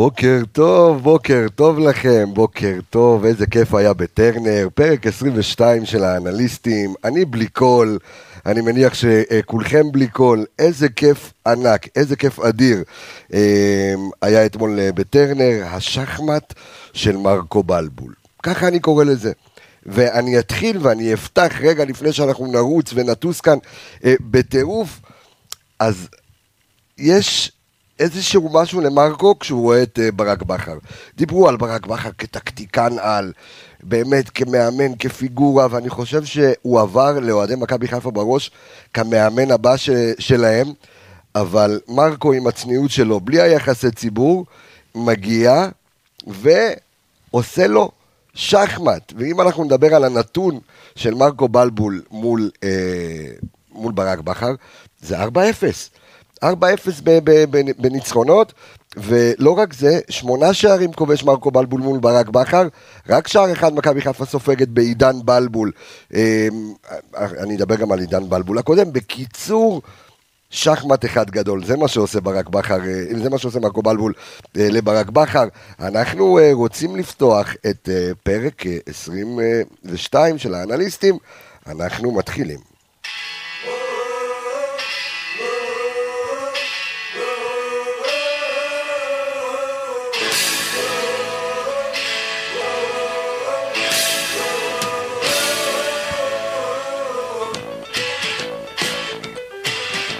בוקר טוב, בוקר טוב לכם, בוקר טוב, איזה כיף היה בטרנר, פרק 22 של האנליסטים, אני בלי קול, אני מניח שכולכם בלי קול, איזה כיף ענק, איזה כיף אדיר אה, היה אתמול אה, בטרנר, השחמט של מרקו בלבול, ככה אני קורא לזה. ואני אתחיל ואני אפתח רגע לפני שאנחנו נרוץ ונטוס כאן אה, בטירוף, אז יש איזשהו משהו למרקו כשהוא רואה את אה, ברק בכר. דיברו על ברק בכר כטקטיקן על, באמת כמאמן, כפיגורה, ואני חושב שהוא עבר לאוהדי מכבי חיפה בראש כמאמן הבא ש, שלהם, אבל מרקו עם הצניעות שלו, בלי היחסי ציבור, מגיע ועושה לו שחמט. ואם אנחנו נדבר על הנתון של מרקו בלבול מול, אה, מול ברק בכר, זה 4-0. 4-0 בניצחונות, ולא רק זה, שמונה שערים כובש מרקו בלבול מול ברק בכר, רק שער אחד מכבי חיפה סופגת בעידן בלבול. אמ, אני אדבר גם על עידן בלבול הקודם. בקיצור, שחמט אחד גדול, זה מה שעושה ברק בכר, אה, זה מה שעושה מרקו בלבול אה, לברק בכר. אנחנו אה, רוצים לפתוח את פרק 22 של האנליסטים, אנחנו מתחילים.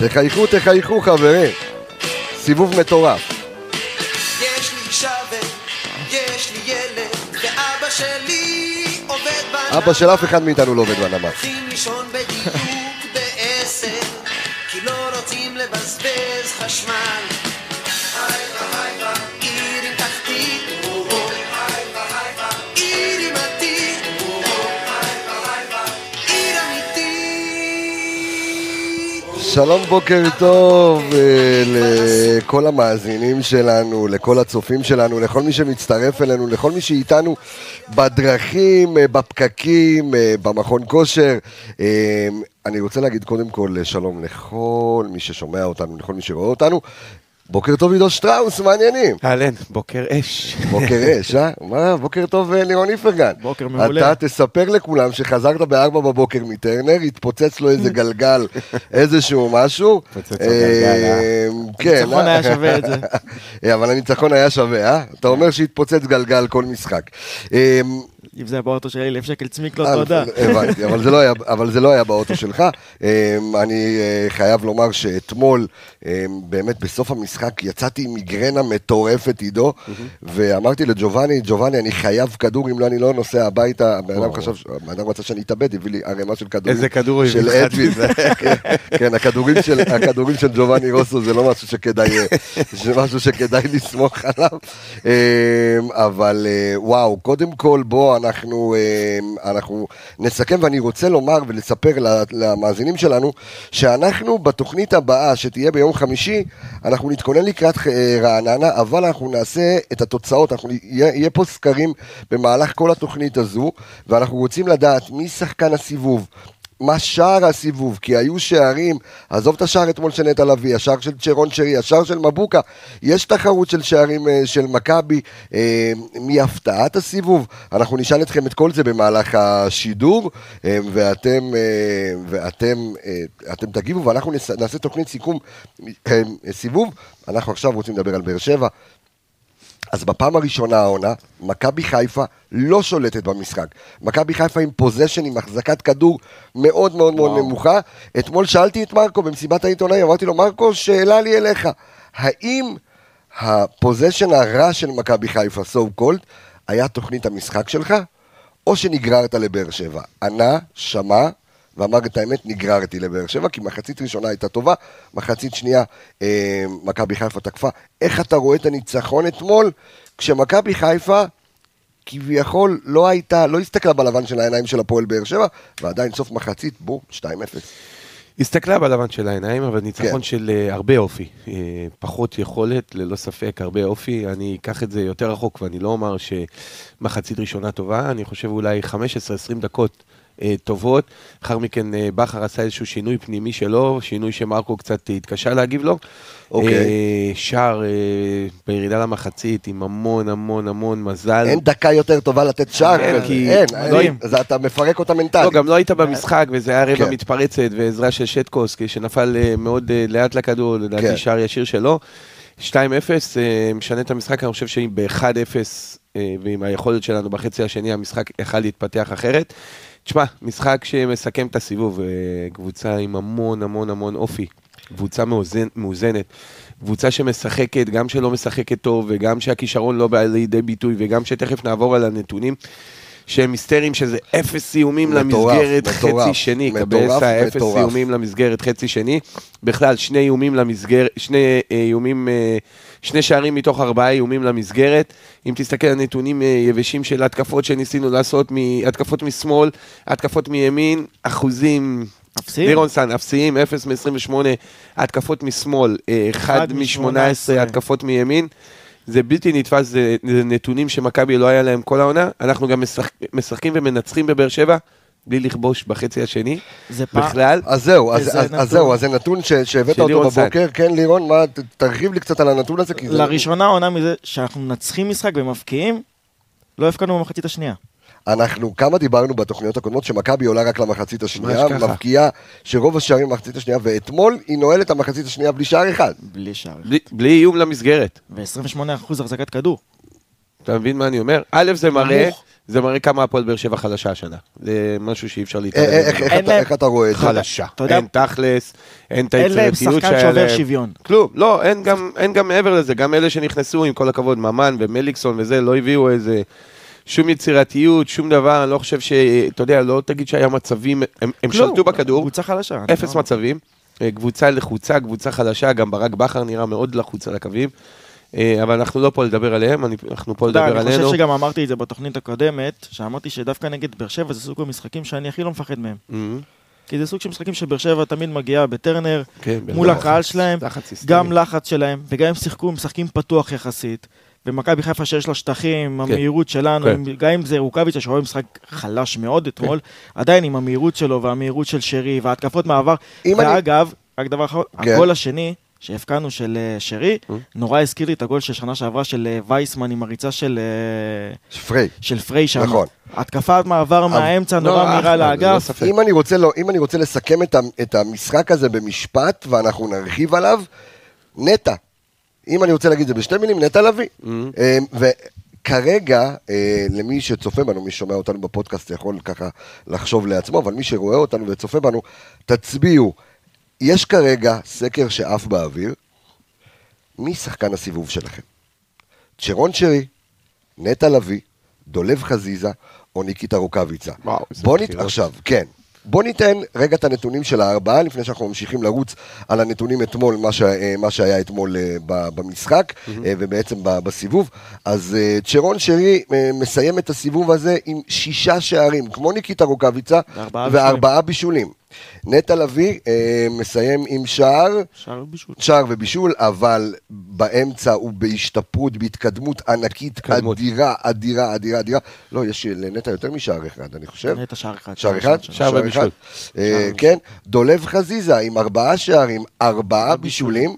תחייכו, תחייכו חברים. סיבוב מטורף. יש לי שווה, יש לי ילד, ואבא שלי עובד בנמל. אבא של אף אחד מאיתנו לא עובד בנמל. הולכים לישון בדיוק בעשר, כי לא רוצים לבזבז חשמל. שלום, בוקר טוב אה, לכל המאזינים שלנו, לכל הצופים שלנו, לכל מי שמצטרף אלינו, לכל מי שאיתנו בדרכים, אה, בפקקים, אה, במכון כושר. אני רוצה להגיד קודם כל שלום לכל מי ששומע אותנו, לכל מי שרואה אותנו, בוקר טוב עידו שטראוס, מעניינים. אהלן, בוקר אש. בוקר אש, אה? מה, בוקר טוב אה, לירון איפרגן. בוקר מעולה. אתה תספר לכולם שחזרת בארבע בבוקר מטרנר, התפוצץ לו איזה גלגל, איזשהו משהו. התפוצץ לו גלגל, אה? כן. הניצחון היה שווה את זה. אבל הניצחון היה שווה, אה? אתה אומר שהתפוצץ גלגל כל משחק. אם זה היה באוטו שלי, אלף שקל צמיק לו, תודה. הבנתי, אבל זה לא היה באוטו שלך. אני חייב לומר שאתמול, באמת בסוף המשחק, יצאתי עם מיגרנה מטורפת, עידו, ואמרתי לג'ובאני, ג'ובאני, אני חייב כדור, אם לא, אני לא נוסע הביתה. הבן אדם חשב, הבן אדם רצה שאני אתאבד, הביא לי ערימה של כדורים. איזה כדור של אדווין. כן, הכדורים של ג'ובאני רוסו זה לא משהו שכדאי, זה משהו שכדאי לסמוך עליו. אבל וואו, קודם כל, בוא, אנחנו, אה, אנחנו נסכם, ואני רוצה לומר ולספר למאזינים שלנו, שאנחנו בתוכנית הבאה, שתהיה ביום חמישי, אנחנו נתכונן לקראת אה, רעננה, אבל אנחנו נעשה את התוצאות, אנחנו, יהיה, יהיה פה סקרים במהלך כל התוכנית הזו, ואנחנו רוצים לדעת מי שחקן הסיבוב. מה שער הסיבוב, כי היו שערים, עזוב את השער אתמול של נטע לביא, השער של צ'רון שרי, השער של מבוקה, יש תחרות של שערים אה, של מכבי אה, מהפתעת הסיבוב, אנחנו נשאל אתכם את כל זה במהלך השידור, אה, ואתם, ואתם אתם תגיבו, ואנחנו נעשה תוכנית סיכום סיבוב, אנחנו עכשיו רוצים לדבר על באר שבע, אז בפעם הראשונה העונה, מכבי חיפה לא שולטת במשחק. מכבי חיפה עם פוזיישן, עם החזקת כדור מאוד מאוד מאוד נמוכה. אתמול שאלתי את מרקו במסיבת העיתונאים, אמרתי לו, מרקו, שאלה לי אליך, האם הפוזיישן הרע של מכבי חיפה, so called, היה תוכנית המשחק שלך, או שנגררת לבאר שבע? ענה, שמע, ואמר את האמת, נגררתי לבאר שבע, כי מחצית ראשונה הייתה טובה, מחצית שנייה אה, מכבי חיפה תקפה. איך אתה רואה את הניצחון אתמול, כשמכבי חיפה כביכול לא הייתה, לא הסתכלה בלבן של העיניים של הפועל באר שבע, ועדיין סוף מחצית, בום, 2-0. הסתכלה בלבן של העיניים, אבל ניצחון כן. של uh, הרבה אופי. Uh, פחות יכולת, ללא ספק, הרבה אופי. אני אקח את זה יותר רחוק, ואני לא אומר שמחצית ראשונה טובה, אני חושב אולי 15-20 דקות טובות. לאחר מכן אה, בכר עשה איזשהו שינוי פנימי שלו, שינוי שמרקו קצת התקשה להגיב לו. אוקיי. אה, שער אה, בירידה למחצית עם המון המון המון מזל. אין דקה יותר טובה לתת שער, אין, כזה. כי- אין, לא אין, זה אתה מפרק אותה מנטלית. לא, גם לא היית במשחק, וזה היה רבע כן. מתפרצת, ועזרה של שטקוס, שנפל אה, מאוד אה, לאט לכדור, כן. לדעתי שער ישיר שלו. 2-0, אה, משנה את המשחק, אני חושב שאם ב-1-0, אה, ועם היכולת שלנו בחצי השני, המשחק יכל להתפתח אחרת. תשמע, משחק שמסכם את הסיבוב, אה, קבוצה עם המון המון המון אופי, קבוצה מאוזן, מאוזנת, קבוצה שמשחקת, גם שלא משחקת טוב, וגם שהכישרון לא בא לידי ביטוי, וגם שתכף נעבור על הנתונים. שהם היסטריים, שזה אפס איומים מטורף, למסגרת מטורף, חצי שני, קבסה אפס. איומים למסגרת חצי שני, בכלל שני איומים למסגרת, שני אה, איומים, אה, שני שערים מתוך ארבעה איומים למסגרת, אם תסתכל על נתונים אה, יבשים של התקפות שניסינו לעשות, התקפות משמאל, התקפות מימין, אחוזים, אפסיים. לירון סן, אפסיים, 0 מ-28, התקפות משמאל, 1 אחד מ-18, מ- התקפות מימין. זה בלתי נתפס, זה, זה נתונים שמכבי לא היה להם כל העונה. אנחנו גם משחק, משחקים ומנצחים בבאר שבע, בלי לכבוש בחצי השני. זה פעם... בכלל, אז זהו, אז, אז. אז זהו, אז זה נתון ש, שהבאת אותו. בבוקר, כן לירון, מה, ת- תרחיב לי קצת על הנתון הזה, כי זה... לראשונה העונה מזה שאנחנו מנצחים משחק ומבקיעים, לא הפקענו במחצית השנייה. אנחנו, כמה דיברנו בתוכניות הקודמות, שמכבי עולה רק למחצית השנייה. מבקיעה שרוב השערים במחצית השנייה, ואתמול היא נועלת את המחצית השנייה בלי שער אחד. בלי שער. בלי, בלי איום למסגרת. ו-28% החזקת כדור. אתה מבין מה אני אומר? א', זה מראה. זה מראה כמה הפועל באר שבע חלשה השנה. זה משהו שאי אפשר אה, להתעלם אה, איך, ממנו. איך, אין אתה, להם- רואה את זה? חלשה. אין תכלס, אין את אין להם היצירתיות שחקן שהיה שעובר להם. שוויון. כלום, לא, אין גם, אין גם מעבר לזה, גם אלה שנכנסו, עם כל הכבוד, ממן ומליקסון וזה, לא הביאו איזה... שום יצירתיות, שום דבר, אני לא חושב ש... אתה יודע, לא תגיד שהיה מצבים, הם, שלטו בכדור, קבוצה חלשה. אפס לא- מצבים, אה, קבוצה לחוצה, קבוצה חלשה, גם ברק בכר נראה מאוד לחוץ על הקווים, אה, אבל אנחנו לא פה לדבר עליהם, אני- אנחנו פה לדבר אני עלינו. חושב שגם אמרתי את זה בתוכנית הקודמת, שאמרתי שדווקא נגד באר שבע זה סוג המשחקים שאני הכי לא מפחד מהם. כי זה סוג של משחקים שבאר שבע תמיד מגיעה בטרנר, כן, מול הקהל שלהם. גם לחץ שלהם, וגם הם שיחקו, משחקים פתוח יחסית. ומכבי חיפה שיש לה שטחים, כן. המהירות שלנו, כן. גם אם זה רוקאביצה שרואה משחק חלש מאוד אתמול, עדיין עם המהירות שלו והמהירות של שרי וההתקפות מעבר. אם אני- ואגב, רק דבר אחרון, כן. הגול השני שהבקענו של אה, שרי, אה? נורא הזכיר לי את הגול של שנה שעברה של אה, וייסמן עם הריצה של פריי. של פריי שם. נכון. התקפת מעבר מהאמצע לא, נורא מהירה לא לאגף. ספק. אם אני רוצה, לא, אם אני רוצה לסכם את, המשחק הזה במשפט, ואנחנו נרחיב עליו, נטע. אם אני רוצה להגיד את זה בשתי מילים, נטע לביא. אה, וכרגע, אה, למי שצופה בנו, מי ששומע אותנו בפודקאסט יכול ככה לחשוב לעצמו, אבל מי שרואה אותנו וצופה בנו, תצביעו. יש כרגע סקר שעף באוויר, מי שחקן הסיבוב שלכם? צ'רון שרי, נטע לביא, דולב חזיזה או ניקיטה רוקאביצה. וואו, איזה בוא נת... עכשיו, כן. בוא ניתן רגע את הנתונים של הארבעה, לפני שאנחנו ממשיכים לרוץ על הנתונים אתמול, מה, ש... אה, מה שהיה אתמול אה, במשחק, אה, ובעצם בסיבוב. אז צ'רון שרי מסיים את הסיבוב הזה עם שישה שערים, כמו ניקיטה רוקאביצה, וארבעה בישולים. נטע לביא אה, מסיים עם שער, שער בישול. שער ובישול, אבל באמצע הוא בהשתפרות, בהתקדמות ענקית, התקדמות. אדירה, אדירה, אדירה, אדירה. לא, יש לנטע יותר משער אחד, אני חושב. נטע שער אחד. שער אחד? שער ובישול. אה, כן, דולב חזיזה עם ארבעה שערים, ארבעה בישולים.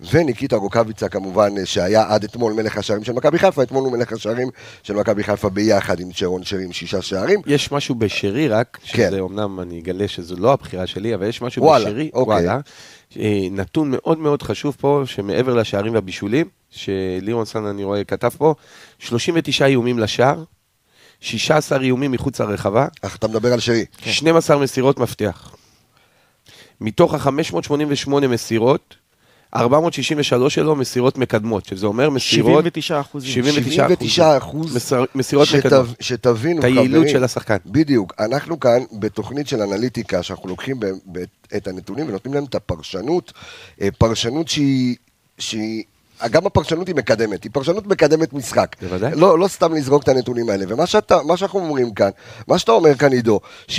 וניקיטה רוקאביצה כמובן, אה, שהיה עד אתמול מלך השערים של מכבי חיפה, אתמול הוא מלך השערים של מכבי חיפה ביחד עם צ'רון שרי עם שישה שערים. יש משהו בשרי רק, כן. שזה אמנם אני אגלה שזו לא הבחירה שלי, אבל יש משהו וואלה, בשרי, אוקיי. וואלה, אה, נתון מאוד מאוד חשוב פה, שמעבר לשערים והבישולים, שלירון סן אני רואה כתב פה, 39 איומים לשער, 16 איומים מחוץ לרחבה, אך אתה מדבר על שרי. 12 מסירות מפתח. מתוך ה-588 מסירות, 463 שלו מסירות מקדמות, שזה אומר מסירות... 79 אחוזים. 79 79 אחוז מסר- מסירות שת- מקדמות. שתבינו, את היעילות חברים, של השחקן. בדיוק, אנחנו כאן בתוכנית של אנליטיקה, שאנחנו לוקחים ב- ב- את הנתונים ונותנים להם את הפרשנות, אה, פרשנות שהיא... שהיא גם הפרשנות היא מקדמת, היא פרשנות מקדמת משחק. בוודאי. לא, לא סתם לזרוק את הנתונים האלה. ומה שאתה, מה שאנחנו אומרים כאן, מה שאתה אומר כאן, עידו, 79%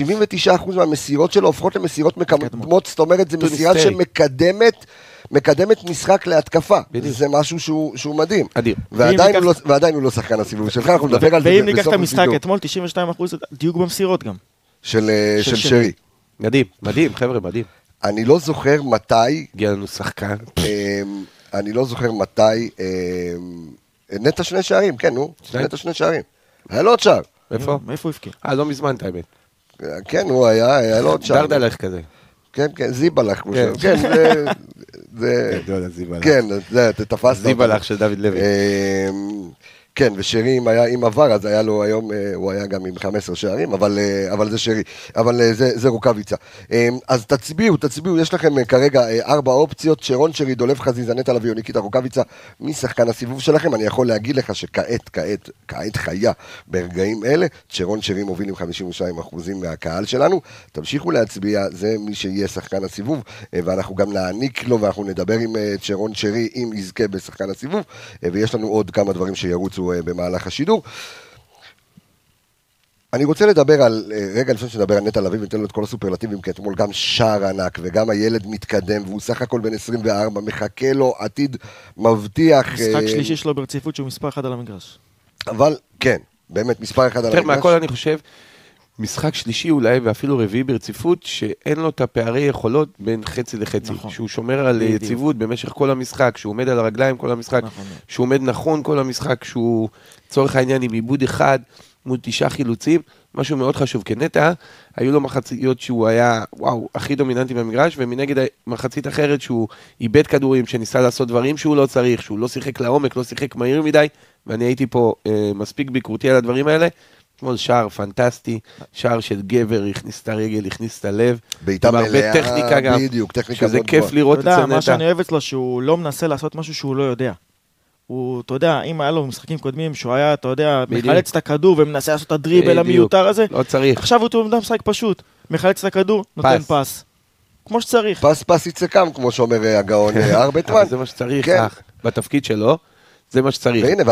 מהמסירות שלו הופכות למסירות מקדמות, זאת אומרת, זו מסירה. שמקדמת מקדמת משחק להתקפה. בדיוק. זה משהו שהוא, שהוא מדהים. אדיר. ועדיין ואם הוא, ניקח- לא, ועדיין הוא לא שחקן הסיבוב שלך, אנחנו נדבר על זה ואם ניקח את המשחק. אתמול, 92 אחוז דיוק במסירות גם. של אה, של של שרי. מדהים, מדהים, חבר'ה, מדהים. אני לא זוכר מתי, הגיע לנו שחקן. אמ, אני לא זוכר מתי, אמ, נטע שני שערים, כן, נו? נטע שני שערים. היה לו עוד שער. איפה? מאיפה הוא הבקיע? אה, לא מזמן, את האמת. כן, הוא היה, היה לו עוד שער. דרדלך כזה. כן, כן, זיבלח. כמו כן. זה... גדול, הזיבלח. כן, זה, תפסת. אותנו. זיבלח של דוד לוי. כן, ושרי, אם היה עם עבר, אז היה לו היום, אה, הוא היה גם עם 15 שערים, אבל, אה, אבל זה שרי, אבל אה, זה, זה רוקאביצה. אז תצביעו, תצביעו, יש לכם כרגע ארבע אופציות, שרון שרי, דולב חזיזה, נטע לביא ניקיטה רוקאביצה, מי שחקן הסיבוב שלכם? אני יכול להגיד לך שכעת, כעת, כעת חיה, ברגעים אלה, שרון שרי מוביל עם 52% מהקהל שלנו. תמשיכו להצביע, זה מי שיהיה שחקן הסיבוב, ואנחנו גם נעניק לו, ואנחנו נדבר עם שרון שרי, אם יזכה בשחקן הסיבוב, ויש לנו עוד כמה דברים שירוצו אה, במהלך השידור. אני רוצה לדבר על, אה, רגע לפני שנדבר על נטע לביא וניתן לו את כל הסופרלטיבים, כי אתמול גם שער ענק וגם הילד מתקדם והוא סך הכל בן 24, מחכה לו עתיד מבטיח. משחק אה, שלישי שלו ברציפות שהוא מספר אחד על המגרש. אבל כן, באמת, מספר אחד על יותר המגרש. מהכל אני חושב, משחק שלישי אולי ואפילו רביעי ברציפות, שאין לו את הפערי יכולות בין חצי לחצי. נכון. שהוא שומר על בדיוק. יציבות במשך כל המשחק, שהוא עומד על הרגליים כל המשחק, נכון. שהוא עומד נכון כל המשחק, שהוא, לצורך העניין, עם עיבוד אחד מול תשעה חילוצים, משהו מאוד חשוב. כנטע, היו לו מחציות שהוא היה, וואו, הכי דומיננטי במגרש, ומנגד מחצית אחרת שהוא איבד כדורים, שניסה לעשות דברים שהוא לא צריך, שהוא לא שיחק לעומק, לא שיחק מהיר מדי, ואני הייתי פה אה, מספיק ביקורתי על הדברים האלה. אתמול שער פנטסטי, שער של גבר, הכניס את הרגל, הכניס את הלב. בעיטה עם הרבה מלאה, טכניקה גם, בדיוק, טכניקה שזה מאוד כיף גבוהה. לראות אתה אצל יודע, מה נטע. שאני אוהב אצלו, שהוא לא מנסה לעשות משהו שהוא לא יודע. הוא, אתה יודע, אם היה לו משחקים קודמים שהוא היה, אתה יודע. מחלץ את הכדור ומנסה לעשות את הדריבל. המיותר הזה, לא צריך. עכשיו הוא תמיד משחק פשוט. מחלץ את הכדור, נותן פס. כמו שצריך. פס פס יצא קם, כמו שאומר אה, הגאון אה, ארבטמן. זה מה שצריך, כן. אח. בתפקיד שלו, זה מה שצריך. והנה,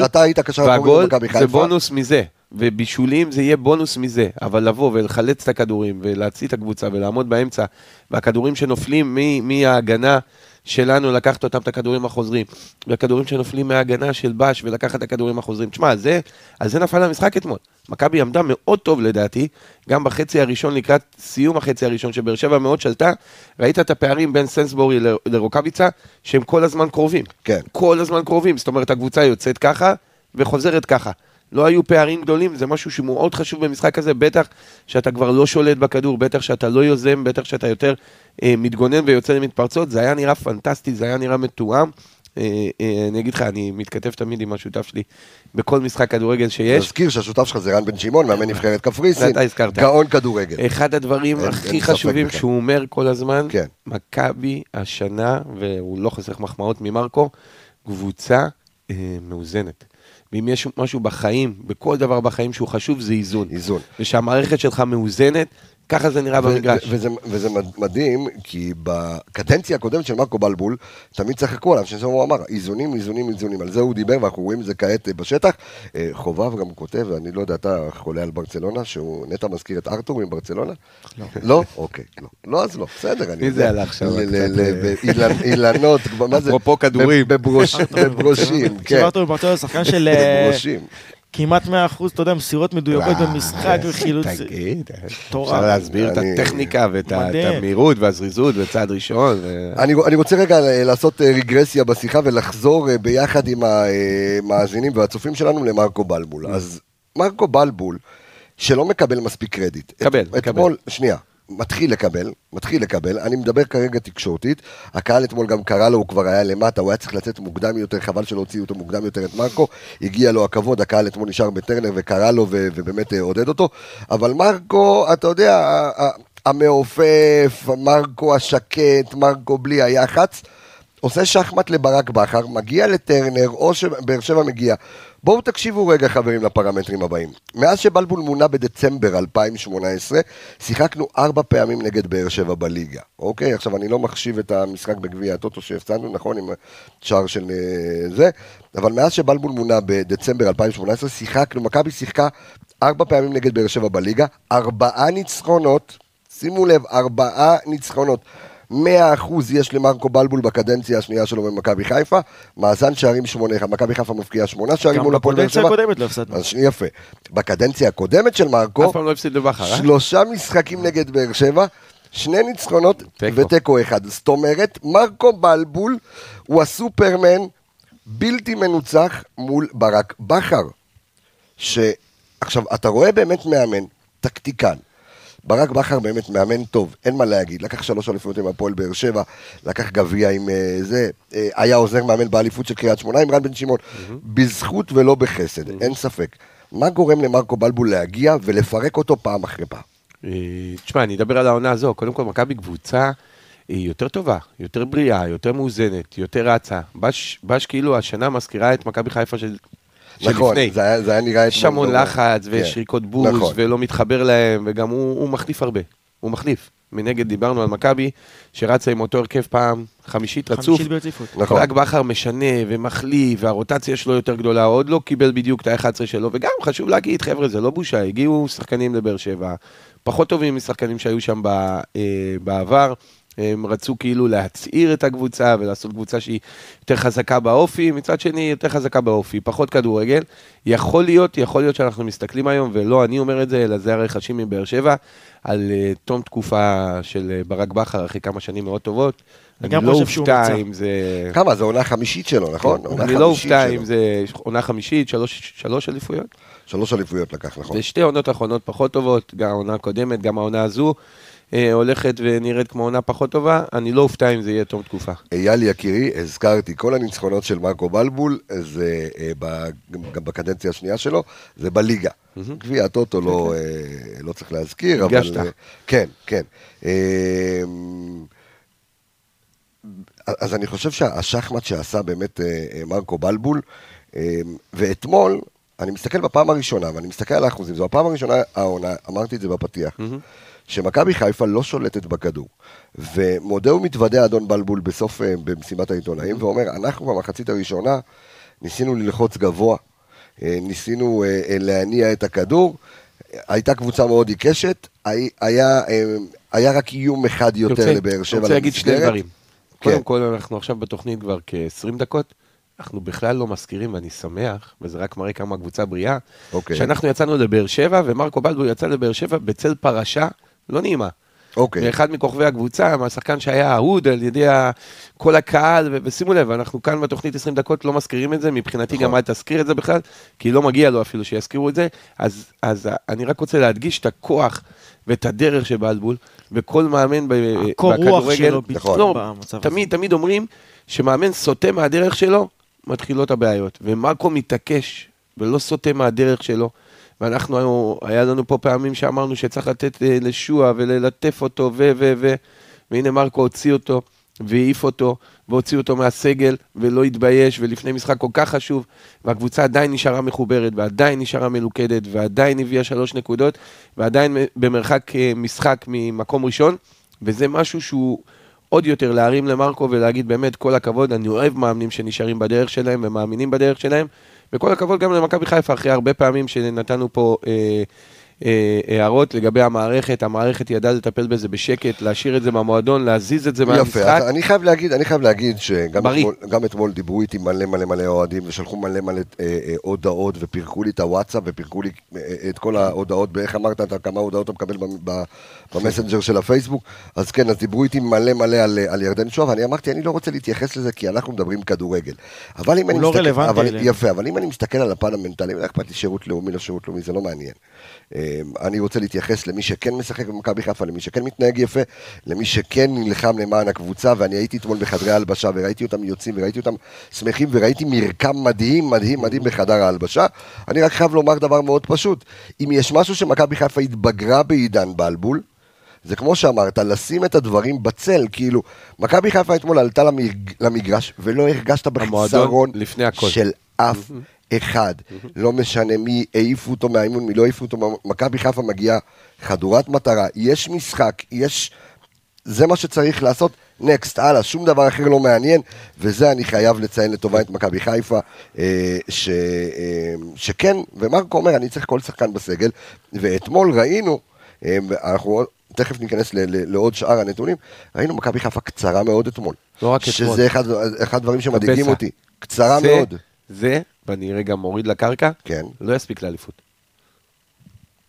ואתה היית קשר והגול במכבי חיפה. זה בונוס מזה, ובישולים זה יהיה בונוס מזה, אבל לבוא ולחלץ את הכדורים ולהציא את הקבוצה ולעמוד באמצע, והכדורים שנופלים מ- מההגנה שלנו, לקחת אותם את הכדורים החוזרים, והכדורים שנופלים מההגנה של בש ולקחת את הכדורים החוזרים. תשמע, זה, על זה נפל המשחק אתמול. מכבי עמדה מאוד טוב לדעתי, גם בחצי הראשון לקראת סיום החצי הראשון, שבאר שבע מאוד שלטה, ראית את הפערים בין סנסבורי ל- לרוקאביצה, שהם כל הזמן קרובים. כן. כל הזמן קרובים, זאת אומרת הקבוצה יוצאת ככה וחוזרת ככה. לא היו פערים גדולים, זה משהו שמאוד חשוב במשחק הזה, בטח שאתה כבר לא שולט בכדור, בטח שאתה לא יוזם, בטח שאתה יותר אה, מתגונן ויוצא למתפרצות, זה היה נראה פנטסטי, זה היה נראה מתואם. אה, אה, אני אגיד לך, אני מתכתב תמיד עם השותף שלי בכל משחק כדורגל שיש. תזכיר שהשותף שלך זה רן בן שמעון, מאמן נבחרת קפריסין. גאון כדורגל. אחד הדברים אין- הכי אין חשובים בכלל. שהוא אומר כל הזמן, כן. מכבי השנה, והוא לא חוסך מחמאות ממרקו, קבוצה אה, מאוזנת. ואם יש משהו בחיים, בכל דבר בחיים שהוא חשוב, זה איזון. איזון. ושהמערכת שלך מאוזנת, ככה זה נראה ו- במגרש. ו- וזה, וזה מד- מדהים, כי בקדנציה הקודמת של מרקו בלבול, תמיד צחקו עליו, שהוא אמר, איזונים, איזונים, איזונים. על זה הוא דיבר, ואנחנו רואים את זה כעת אה, בשטח. אה, חובב גם כותב, ואני לא יודע, אתה חולה על ברצלונה, שהוא נטע מזכיר את ארתור עם ברצלונה? לא. לא? אוקיי, לא. לא, אז לא, בסדר, אני מי. זה הלך ל- אה? אילנות, מה זה? אפרופו כדורים. בברוש- בברושים, כן. סיפרת בברצלונה, שחקן של בברושים. כמעט 100%, אתה יודע, מסירות מדויקות במשחק וחילוץ. תגיד, מטורף. אפשר להסביר את הטכניקה ואת. המהירות והזריזות וצעד ראשון. ו- אני, אני רוצה רגע אה, לעשות אה, רגרסיה בשיחה ולחזור אה, ביחד עם המאזינים והצופים שלנו למרקו בלבול. אז מרקו בלבול, שלא מקבל מספיק קרדיט. מקבל. אתמול, שנייה, מתחיל לקבל, מתחיל לקבל, אני מדבר כרגע תקשורתית, הקהל אתמול גם קרא לו, הוא כבר היה למטה, הוא היה צריך לצאת מוקדם יותר, חבל שלא הוציאו אותו מוקדם יותר את מרקו, הגיע לו הכבוד, הקהל אתמול נשאר בטרנר וקרא לו ו- ובאמת אה, עודד אותו, אבל מרקו, אתה יודע, המעופף, מרקו השקט, מרקו בלי היח"צ, עושה שחמט לברק בכר, מגיע לטרנר, או שבאר שבע מגיע. בואו תקשיבו רגע חברים לפרמטרים הבאים. מאז שבלבול מונה בדצמבר 2018, שיחקנו ארבע פעמים נגד באר שבע בליגה. אוקיי? עכשיו אני לא מחשיב את המשחק בגביע הטוטו שהפסדנו, נכון? עם שער של אה, זה, אבל מאז שבלבול מונה בדצמבר 2018, שיחקנו, מכבי שיחקה ארבע פעמים נגד באר שבע בליגה, ארבעה ניצחונות, שימו לב, ארבעה ניצחונות. 100% יש למרקו בלבול בקדנציה השנייה שלו במכבי חיפה, מאזן שערים 8-1, מכבי חיפה מבקיעה 8 שערים גם מול הפועל באר שבע. הקודמת לא הפסדנו. אז שנייה יפה. בקדנציה הקודמת של מרקו, אף פעם לא הפסיד לבכר, אה? שלושה משחקים נגד באר שבע, שני ניצחונות תיקו. ותיקו אחד. זאת אומרת, מרקו בלבול הוא הסופרמן בלתי מנוצח מול ברק בכר. ש... עכשיו, אתה רואה באמת מאמן, טקטיקן. ברק בכר באמת מאמן טוב, אין מה להגיד. לקח שלוש אליפויות עם הפועל באר שבע, לקח גביע עם אה, זה, אה, היה עוזר מאמן באליפות של קריית שמונה עם רן בן שמעון. בזכות ולא בחסד, אין ספק. מה גורם למרקו בלבול להגיע ולפרק אותו פעם אחרי פעם? אה, תשמע, אני אדבר על העונה הזו. קודם כל, מכבי קבוצה היא יותר טובה, יותר בריאה, יותר מאוזנת, יותר רצה. בש, בש כאילו השנה מזכירה את מכבי חיפה של נכון. זה היה, זה היה נראה... יש המון אתמול לחץ כן. ושריקות בוז, נכון. ולא מתחבר להם, וגם הוא, הוא מחליף הרבה. הוא מחליף. מנגד דיברנו על מכבי, שרצה עם אותו הרכב פעם חמישית רצוף. חמישית ברציפות. נכון. ברק בכר משנה ומחליף, והרוטציה שלו יותר גדולה, עוד לא קיבל בדיוק את ה-11 שלו, וגם חשוב להגיד, חבר'ה, זה לא בושה, הגיעו שחקנים לבאר שבע, פחות טובים משחקנים שהיו שם ב, אה, בעבר, הם רצו כאילו להצעיר את הקבוצה ולעשות קבוצה שהיא יותר חזקה באופי, מצד שני יותר חזקה באופי, פחות כדורגל. יכול להיות, יכול להיות שאנחנו מסתכלים היום, ולא אני אומר את זה, אלא זה הרכשים מבאר שבע, על uh, תום תקופה של uh, ברק בכר אחרי כמה שנים מאוד טובות. אני לא אופתע. אם זה... כמה? זו עונה חמישית שלו, נכון? עונה אני לא אופתע. אם זה עונה חמישית, שלוש, שלוש אליפויות. שלוש אליפויות לקח, נכון. זה שתי עונות אחרונות פחות טובות, גם העונה הקודמת, גם העונה הזו. אה, הולכת ונראית כמו עונה פחות טובה, אני לא אופתע אם זה יהיה תום תקופה. אייל יקירי, הזכרתי, כל הניצחונות של מרקו בלבול, זה אה, גם בקדנציה השנייה שלו, זה בליגה. גביע הטוטו לא, אה, לא צריך להזכיר, אבל... הרגשת. אה, כן, כן. אז אני חושב שהשחמט שעשה באמת מרקו בלבול, ואתמול, אני מסתכל בפעם הראשונה, ואני מסתכל על האחוזים, זו הפעם הראשונה העונה, אמרתי את זה בפתיח, שמכבי חיפה לא שולטת בכדור. ומודה ומתוודה אדון בלבול בסוף, אה, במסיבת העיתונאים, ואומר, אנחנו במחצית הראשונה ניסינו ללחוץ גבוה, אה, ניסינו אה, להניע את הכדור, הייתה קבוצה מאוד עיקשת, הי- היה, היה רק איום אחד יותר רוצה- לבאר שבע רוצה להגיד שני למסגרת. דברים. כן. קודם כל, אנחנו עכשיו בתוכנית כבר כ-20 דקות, אנחנו בכלל לא מזכירים, ואני שמח, וזה רק מראה כמה הקבוצה בריאה, אוקיי. שאנחנו יצאנו לבאר שבע, ומרקו בלבו יצא לבאר שבע בצל פרשה לא נעימה. אוקיי. ואחד מכוכבי הקבוצה, מהשחקן שהיה אהוד על ידי כל הקהל, ו- ושימו לב, אנחנו כאן בתוכנית 20 דקות לא מזכירים את זה, מבחינתי נכון. גם אל תזכיר את זה בכלל, כי לא מגיע לו אפילו שיזכירו את זה, אז, אז אני רק רוצה להדגיש את הכוח ואת הדרך של בלבול, וכל מאמן ב- הקור רוח שלו נכון. לא, במצב הזה. תמיד, תמיד אומרים שמאמן סוטה מהדרך שלו, מתחילות הבעיות. ומרקו מתעקש ולא סוטה מהדרך שלו. ואנחנו, היה לנו פה פעמים שאמרנו שצריך לתת אה, לשועה וללטף אותו, ו, ו, ו, והנה מרקו הוציא אותו, והעיף אותו, והוציא אותו מהסגל, ולא התבייש, ולפני משחק כל כך חשוב, והקבוצה עדיין נשארה מחוברת, ועדיין נשארה מלוכדת, ועדיין הביאה שלוש נקודות, ועדיין במרחק אה, משחק ממקום ראשון, וזה משהו שהוא עוד יותר להרים למרקו ולהגיד באמת כל הכבוד, אני אוהב מאמנים שנשארים בדרך שלהם ומאמינים בדרך שלהם, וכל הכבוד גם למכבי חיפה, אחרי הרבה פעמים שנתנו פה אה, הערות לגבי המערכת, המערכת ידעה לטפל בזה בשקט, להשאיר את זה מהמועדון, להזיז את זה יפה, מהמשחק. אז אני חייב להגיד, אני חייב להגיד שגם. אתמול, גם אתמול דיברו איתי מלא מלא מלא אוהדים ושלחו מלא מלא אה, אה, הודעות ופירקו לי את הוואטסאפ ופירקו לי אה, אה, את כל ההודעות, באיך אמרת, אתה כמה הודעות אתה מקבל במסנג'ר של הפייסבוק, אז כן, אז דיברו איתי מלא מלא על, אה, על ירדן שואה, ואני אמרתי, אני לא רוצה להתייחס לזה כי אנחנו מדברים כדורגל. אבל אם הוא אני לא מסתכל, רלוונטי אבל. יפה, אבל אם אני מסתכל על הפן המנטלי, לא אכפת לי שירות לאומי, לא שירות לאומי, זה לא מעניין. אה, אני רוצה להתייחס למי שכן משחק במכבי חיפה, למי שכן מתנהג יפה, למי שכן נלחם למען הקבוצה, ואני הייתי אתמול בחדרי ההלבשה וראיתי אותם יוצאים וראיתי אותם שמחים וראיתי מרקם מדהים, מדהים, מדהים בחדר ההלבשה. אני רק חייב לומר דבר מאוד פשוט, אם יש משהו שמכבי חיפה התבגרה בעידן בלבול, זה כמו שאמרת, לשים את הדברים בצל, כאילו, מכבי חיפה אתמול עלתה למג... למגרש ולא הרגשת בחיסרון. של אף אחד. לא משנה מי העיפו אותו מהאימון, מי לא העיפו אותו, מכבי חיפה מגיעה חדורת מטרה, יש משחק, יש... זה מה שצריך לעשות, נקסט, הלאה, שום דבר אחר לא מעניין, וזה אני חייב לציין לטובה את מכבי חיפה, אה, ש, אה, שכן, ומרקו אומר, אני צריך כל שחקן בסגל, ואתמול ראינו, אה, אנחנו תכף ניכנס ל- ל- לעוד שאר הנתונים, ראינו מכבי חיפה קצרה מאוד אתמול. לא רק אתמול. שזה אחד, אחד הדברים שמדאיגים. אותי. קצרה מאוד. זה, ואני רגע מוריד לקרקע, כן. לא יספיק לאליפות.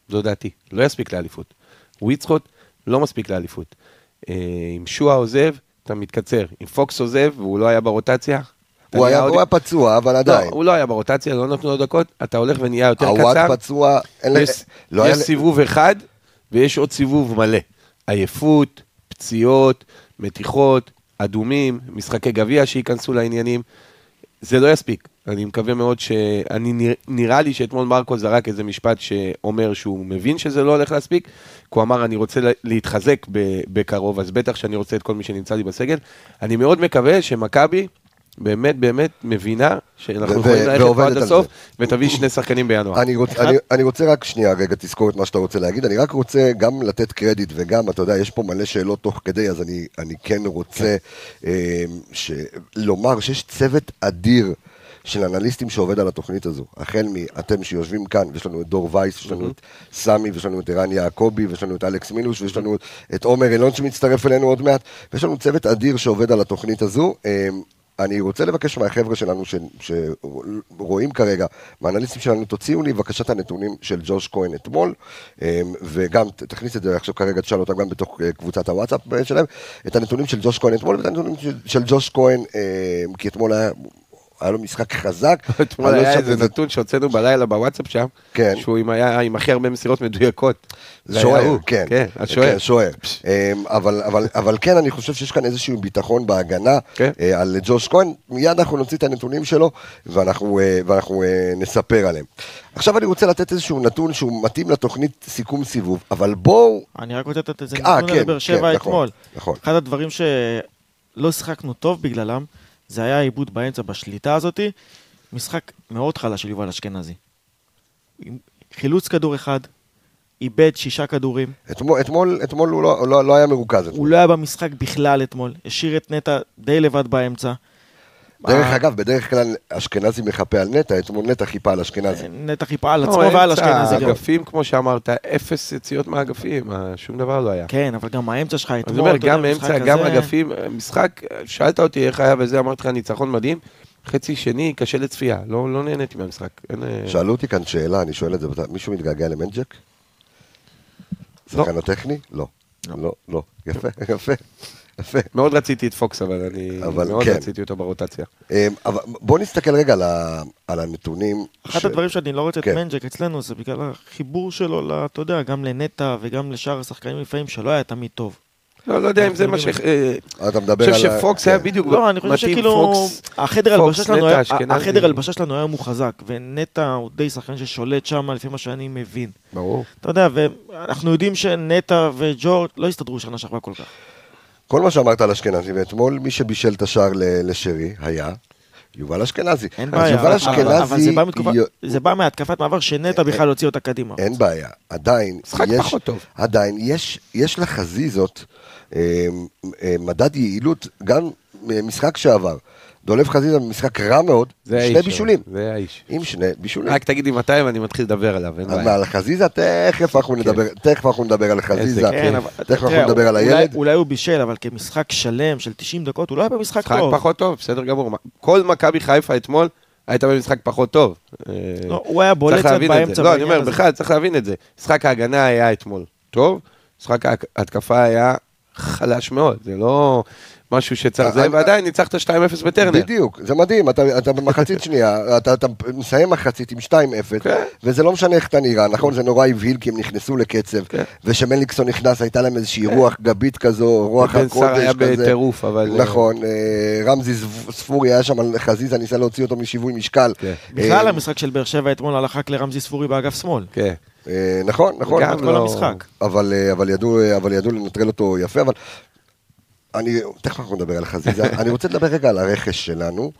זו דעתי, לא יספיק לאליפות. וויצחוט לא מספיק לאליפות. אה, אם שועה עוזב, אתה מתקצר. אם פוקס עוזב והוא לא היה ברוטציה, הוא היה, עוד- הוא היה פצוע, אבל לא, עדיין. הוא לא היה ברוטציה, לא נתנו לו דקות, אתה הולך ונהיה יותר הוואט קצר. פצוע, אין לה- יש, לא יש היה- סיבוב אחד ויש עוד סיבוב מלא. עייפות, פציעות, מתיחות, אדומים, משחקי גביע שייכנסו לעניינים. זה לא יספיק. אני מקווה מאוד ש... אני נרא- נראה לי שאתמול מרקו זרק איזה משפט שאומר שהוא מבין שזה לא הולך להספיק, כי הוא אמר אני רוצה לה- להתחזק ב- בקרוב, אז בטח שאני רוצה את כל מי שנמצא לי בסגל. אני מאוד מקווה שמכבי באמת באמת מבינה שאנחנו ו- יכולים ללכת פה עד הסוף, זה. ותביא שני שחקנים בינואר. אני, רוצ, אני, אני רוצה רק שנייה, רגע, תזכור את מה שאתה רוצה להגיד. אני רק רוצה גם לתת קרדיט וגם, אתה יודע, יש פה מלא שאלות תוך כדי, אז אני, אני כן רוצה אה, ש, לומר שיש צוות אדיר. של אנליסטים שעובד על התוכנית הזו, החל מאתם שיושבים כאן, ויש לנו את דור וייס, יש לנו את סמי, ויש לנו את ערן יעקבי, ויש לנו את אלכס מינוש, ויש לנו את עומר אילון שמצטרף אלינו עוד מעט, ויש לנו צוות אדיר שעובד על התוכנית הזו. אה, אני רוצה לבקש מהחבר'ה שלנו ש, שרואים כרגע, מהאנליסטים שלנו, תוציאו לי בבקשה את הנתונים של ג'וש כהן אתמול, אה, וגם תכניס את זה עכשיו כרגע, תשאל אותם גם בתוך אה, קבוצת הוואטסאפ אה, שלהם, את הנתונים של ג'וש כהן אתמול ואת הנתונים של, ג'וש כהן, אה, כי אתמול היה... היה לו משחק חזק. אתמול לא היה איזה נתון שהוצאנו בלילה בוואטסאפ שם, כן. שהוא עם היה עם הכי הרבה מסירות מדויקות. שוער, הוא. כן, כן, השוער. כן, שוער. אמ, אבל, אבל, אבל כן, אני חושב שיש כאן איזשהו ביטחון בהגנה כן. אה, על ג'וש כהן. מיד אנחנו נוציא את הנתונים שלו ואנחנו, אה, ואנחנו אה, נספר עליהם. עכשיו אני רוצה לתת איזשהו נתון שהוא מתאים לתוכנית סיכום סיבוב, אבל בואו... אני רק רוצה לתת איזה נתון כן, על באר שבע כן, נכון, אתמול. נכון. אחד הדברים שלא שיחקנו טוב בגללם, זה היה העיבוד באמצע בשליטה הזאתי. משחק מאוד חלש של יובל אשכנזי. חילוץ כדור אחד, איבד שישה כדורים. אתמול, אתמול, אתמול הוא לא, לא, לא היה מרוכז. הוא אתמול. לא היה במשחק בכלל אתמול. השאיר את נטע די לבד באמצע. דרך אה, אגב, בדרך כלל אשכנזי מחפה על נטע, אתמול נטע חיפה על אשכנזי. נטע חיפה על לא, עצמו ועל אשכנזי גם. אגפים, כמו שאמרת, אפס יציאות מהאגפים, אה, שום דבר לא היה. כן, אבל גם האמצע שלך אני אתמול, אומר, אתה יודע, גם אמצע, גם אגפים, משחק, שאלת אותי איך היה וזה, אמרתי לך, ניצחון מדהים. חצי שני, קשה לצפייה, לא לא נהניתי מהמשחק. אין, אה, שאלו אותי כאן שאלה, אני שואל את זה, מישהו מתגעגע למנג'ק? לא. שחקן טכני? לא. לא, לא. יפה, יפה, יפה. מאוד רציתי את פוקס, אבל אני אבל מאוד כן. רציתי אותו ברוטציה. אמ, אבל בוא נסתכל רגע על ה- על הנתונים. אחד ש- הדברים שאני לא רוצה את כן. מנג'ק אצלנו זה בגלל החיבור שלו, אתה יודע, גם לנטע וגם לשאר השחקנים לפעמים שלא היה תמיד טוב. לא, לא יודע אם זה מה ש... אה, אתה מדבר אני על... חושב ה- שפוקס כן. היה בדיוק לא, אני חושב מתאים שכאילו. החדר הלבשה שלנו היום הוא חזק, ונטע הוא די שחקן ששולט שם, לפי מה שאני מבין. ברור. אתה יודע, ואנחנו יודעים שנטע וג'ורג' לא הסתדרו שנה שעברה כל כך. כל מה שאמרת על אשכנזי, ואתמול מי שבישל את השער ל- לשרי היה יובל אשכנזי. אין בעיה, יובל אבל- אבל- אבל זה אשכנזי... בא מתקופה- י- זה בא מהתקפת מעבר שנטע בכלל הוציא אותה קדימה. אין בעיה, עדיין משחק יש, פחות טוב. עדיין יש, יש לחזיזות אה, אה, מדד יעילות, גם אה, משחק שעבר. דולב חזיזה במשחק רע מאוד, זה שני האיש. בישולים. זה האיש. עם שני בישולים. רק תגיד לי מתי ואני מתחיל לדבר עליו, אין בעיה. על חזיזה, תכף אנחנו נדבר, תכף אנחנו נדבר על חזיזה, כן, תכף אנחנו נדבר על הילד. אולי הוא בישל, אבל כמשחק שלם של 90 דקות, הוא לא היה במשחק משחק טוב. פחות טוב, בסדר גמור. כל מכבי חיפה אתמול הייתה במשחק פחות טוב. אה, לא, הוא היה בולט זה. באמצע לא, אני אומר. בכלל צריך להבין את זה. משחק ההגנה היה אתמול טוב, משחק ההתקפה היה חלש מאוד. זה לא משהו שצריך, זה, אני- ועדיין ניצחת 2-0 בטרנר. בדיוק, זה מדהים, אתה, אתה במחצית שנייה, אתה, אתה מסיים מחצית עם 2-0, כן. וזה לא משנה איך אתה נראה, נכון? זה נורא הבהיל כי הם נכנסו לקצב, כן. ושמליקסון נכנס, הייתה להם איזושהי רוח גבית כזו, רוח בן סער הקודש היה כזה. בטירוף, אבל... אה, נכון, אה, רמזי ספורי היה שם על חזיזה, ניסה להוציא אותו משיווי משקל. כן. בכלל אה, המשחק של באר שבע אתמול הלך רק לרמזי ספורי באגף שמאל. כן. אה, נכון, נכון. גם כל לא- המשחק. אבל, אה, אבל, ידעו, אה, אבל ידעו לנטרל אותו יפה, אבל אני, תכף אנחנו נדבר על חזיזה, אני רוצה לדבר רגע על הרכש שלנו,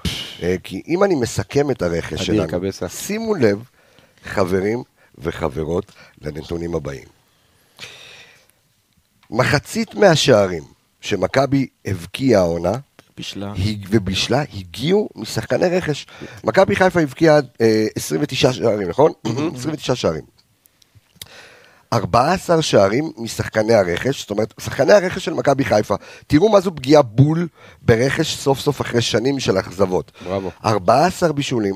אה, כי אם אני מסכם את הרכש שלנו, קבסה. שימו לב, חברים וחברות, לנתונים הבאים. מחצית מהשערים שמכבי הבקיעה העונה, בשלה. הג- ובישלה הגיעו משחקני רכש. מכבי חיפה הבקיעה אה, 29 שערים, נכון? 29 שערים. 14 שערים משחקני הרכש, זאת אומרת, שחקני הרכש של מכבי חיפה. תראו מה זו פגיעה בול ברכש סוף סוף אחרי שנים של אכזבות. בראבו. 14 בישולים,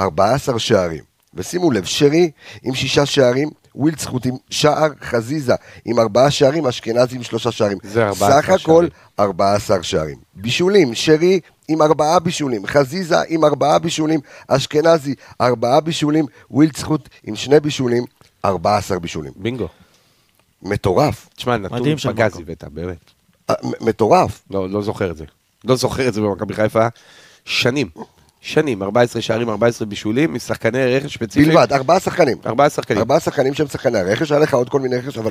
14 שערים. ושימו לב, שרי עם שישה שערים, ווילדסחוט עם שער, חזיזה עם ארבעה שערים, אשכנזי עם שלושה שערים. זה 14 סך הכל שערים. 14 שערים. בישולים, שרי עם ארבעה בישולים, חזיזה עם ארבעה בישולים, אשכנזי ארבעה בישולים, ווילדסחוט עם שני בישולים, 14 בישולים. בינגו. מטורף, תשמע, נתון פגז. הבאת, באמת. אה, מטורף. לא, לא זוכר את זה. לא זוכר את זה במכבי חיפה. שנים. שנים. 14 שערים, 14 בישולים, משחקני רכש ספציפיים. בלבד, ארבעה שחקנים. ארבעה שחקנים. ארבעה שחקנים שהם שחקני הרכש, היה לך עוד כל מיני רכש, אבל...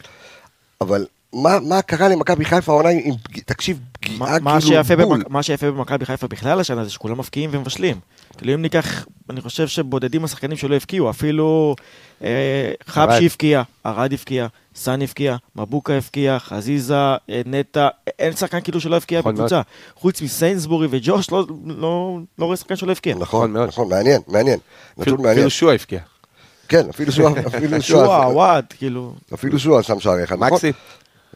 אבל מה, מה קרה למכבי חיפה העונה עם... תקשיב, פגיעה מה, כאילו בול. במק... מה שיפה במכבי חיפה בכלל השנה זה שכולם מפקיעים ומבשלים. כאילו אם ניקח, אני חושב שבודדים השחקנים שלא הבקיעו, אפילו אה. חבשי הבקיע, ארד הבקיע, סאן הבקיע, מבוקה הבקיע, חזיזה, אה, נטע, אין שחקן כאילו שלא הבקיע נכון בקבוצה. חוץ מסיינסבורי וג'וש, לא, לא, לא רואה שחקן שלא הבקיע. נכון, נכון מאוד. נכון, מעניין, מעניין. נתון אפילו- מעניין. אפילו שועה הבקיע. כן, אפילו שועה, אפילו שועה, שועה. וואט, כאילו. אפילו שועה שם שער אחד, נכון?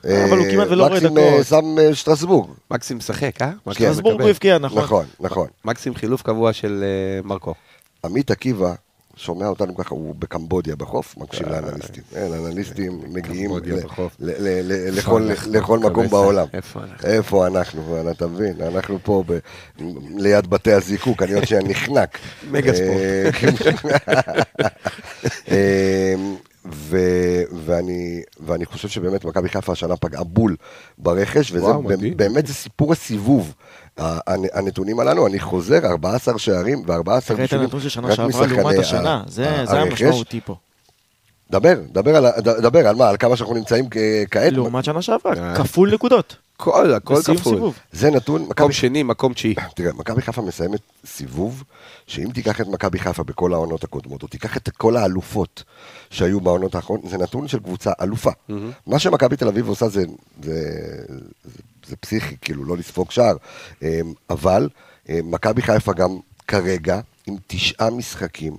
מקסים. אה, אבל הוא כמעט ולא רואה מקסים אה, דקות. שם אה, שטרסבורג. מקסים משחק, אה? מקסים כן. שטרסבורג. הוא הבקיע, נכון. נכון, נכון. מקסים חילוף קבוע של מרקו. עמית עקיבא שומע אותנו ככה, הוא בקמבודיה בחוף, מקשיב לאנליסטים. כן, אנליסטים מגיעים קמבודיה ל- בחוף. ל- ל- ל- איפה לכל- מקום. בעולם. איפה אנחנו? איפה אנחנו, אתה מבין? אנחנו פה ליד בתי הזיקוק, אני עוד שנייה נחנק. מגה ספורט. ו- ואני, ואני חושב שבאמת מכבי חיפה השנה פגעה בול ברכש, וזה וואו. באמת זה סיפור הסיבוב. הנתונים הללו, אני חוזר, 14 שערים ו-14 תראה את. הנתון של שנה רק שעברה משחקני לעומת השנה, זה. המשמעותי פה. דבר, דבר על, דבר על מה, על כמה שאנחנו נמצאים כעת. לעומת שנה שעברה, אה. כפול נקודות. הכל, הכל כפול. סיבוב. זה נתון, מקום שני, מקום תשיעי. תראה, מכבי חיפה מסיימת סיבוב, שאם תיקח את מכבי חיפה בכל העונות הקודמות, או תיקח את כל האלופות שהיו בעונות האחרונות, זה נתון של קבוצה אלופה. מה שמכבי תל אביב עושה זה, זה, זה, זה פסיכי, כאילו, לא לספוג שער. אמ, אבל אמ, מכבי חיפה גם כרגע עם תשעה משחקים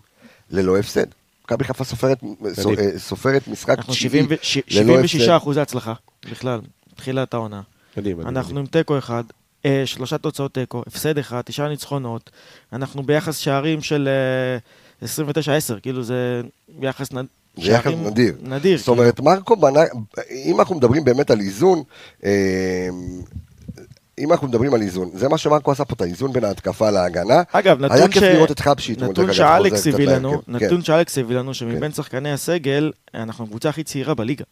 ללא הפסד. מכבי חיפה סופרת, מדהים. אה, סופרת משחק תשיעי 70 ו- ש- ללא 76 הפסד. אחוזי הצלחה, בכלל, תחילת העונה. מדהים, מדהים. אנחנו עם תיקו אחד, אה, שלושה תוצאות תיקו, הפסד אחד, תשעה ניצחונות. אנחנו ביחס שערים של אה, 29-10, כאילו זה יחס נד... זה יחס נדיר. נדיר. זאת אומרת, מרקו בנה, אם אנחנו מדברים באמת על איזון, אה, אם אנחנו מדברים על איזון, זה מה שמרקו עשה פה, את האיזון בין ההתקפה להגנה. אגב, היה נתון כיף ש... לראות את חבשי אתמול, נתון שאלכס הביא לנו. כן. נתון שאלכס הביא לנו, שמבין שחקני הסגל, אנחנו הקבוצה הכי צעירה בליגה.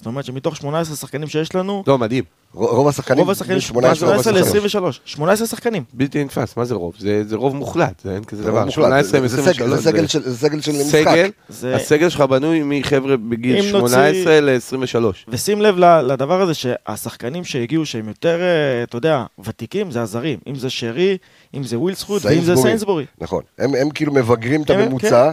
זאת אומרת שמתוך 18 שחקנים שיש לנו, לא, מדהים. רוב השחקנים, רוב השחקנים, בין 18 18 ל-23. ל-23, 18 שחקנים. בלתי נתפס, מה זה רוב? זה זה רוב מוחלט, זה אין כזה זה דבר. רוב מוחלט, 18 זה- זה סגל- ו-23. זה סגל של- זה סגל של משחק. סגל, זה- הסגל שלך בנוי מחבר'ה בגיל אם נוציא- 18 ל-23. ושים לב לדבר הזה שהשחקנים שהגיעו שהם יותר, אה, אתה יודע, ותיקים, זה הזרים. אם זה שרי, אם זה וויל זכות, ואם זה סיינסבורי. נכון, הם, הם כאילו מבגרים את הם- הממוצע,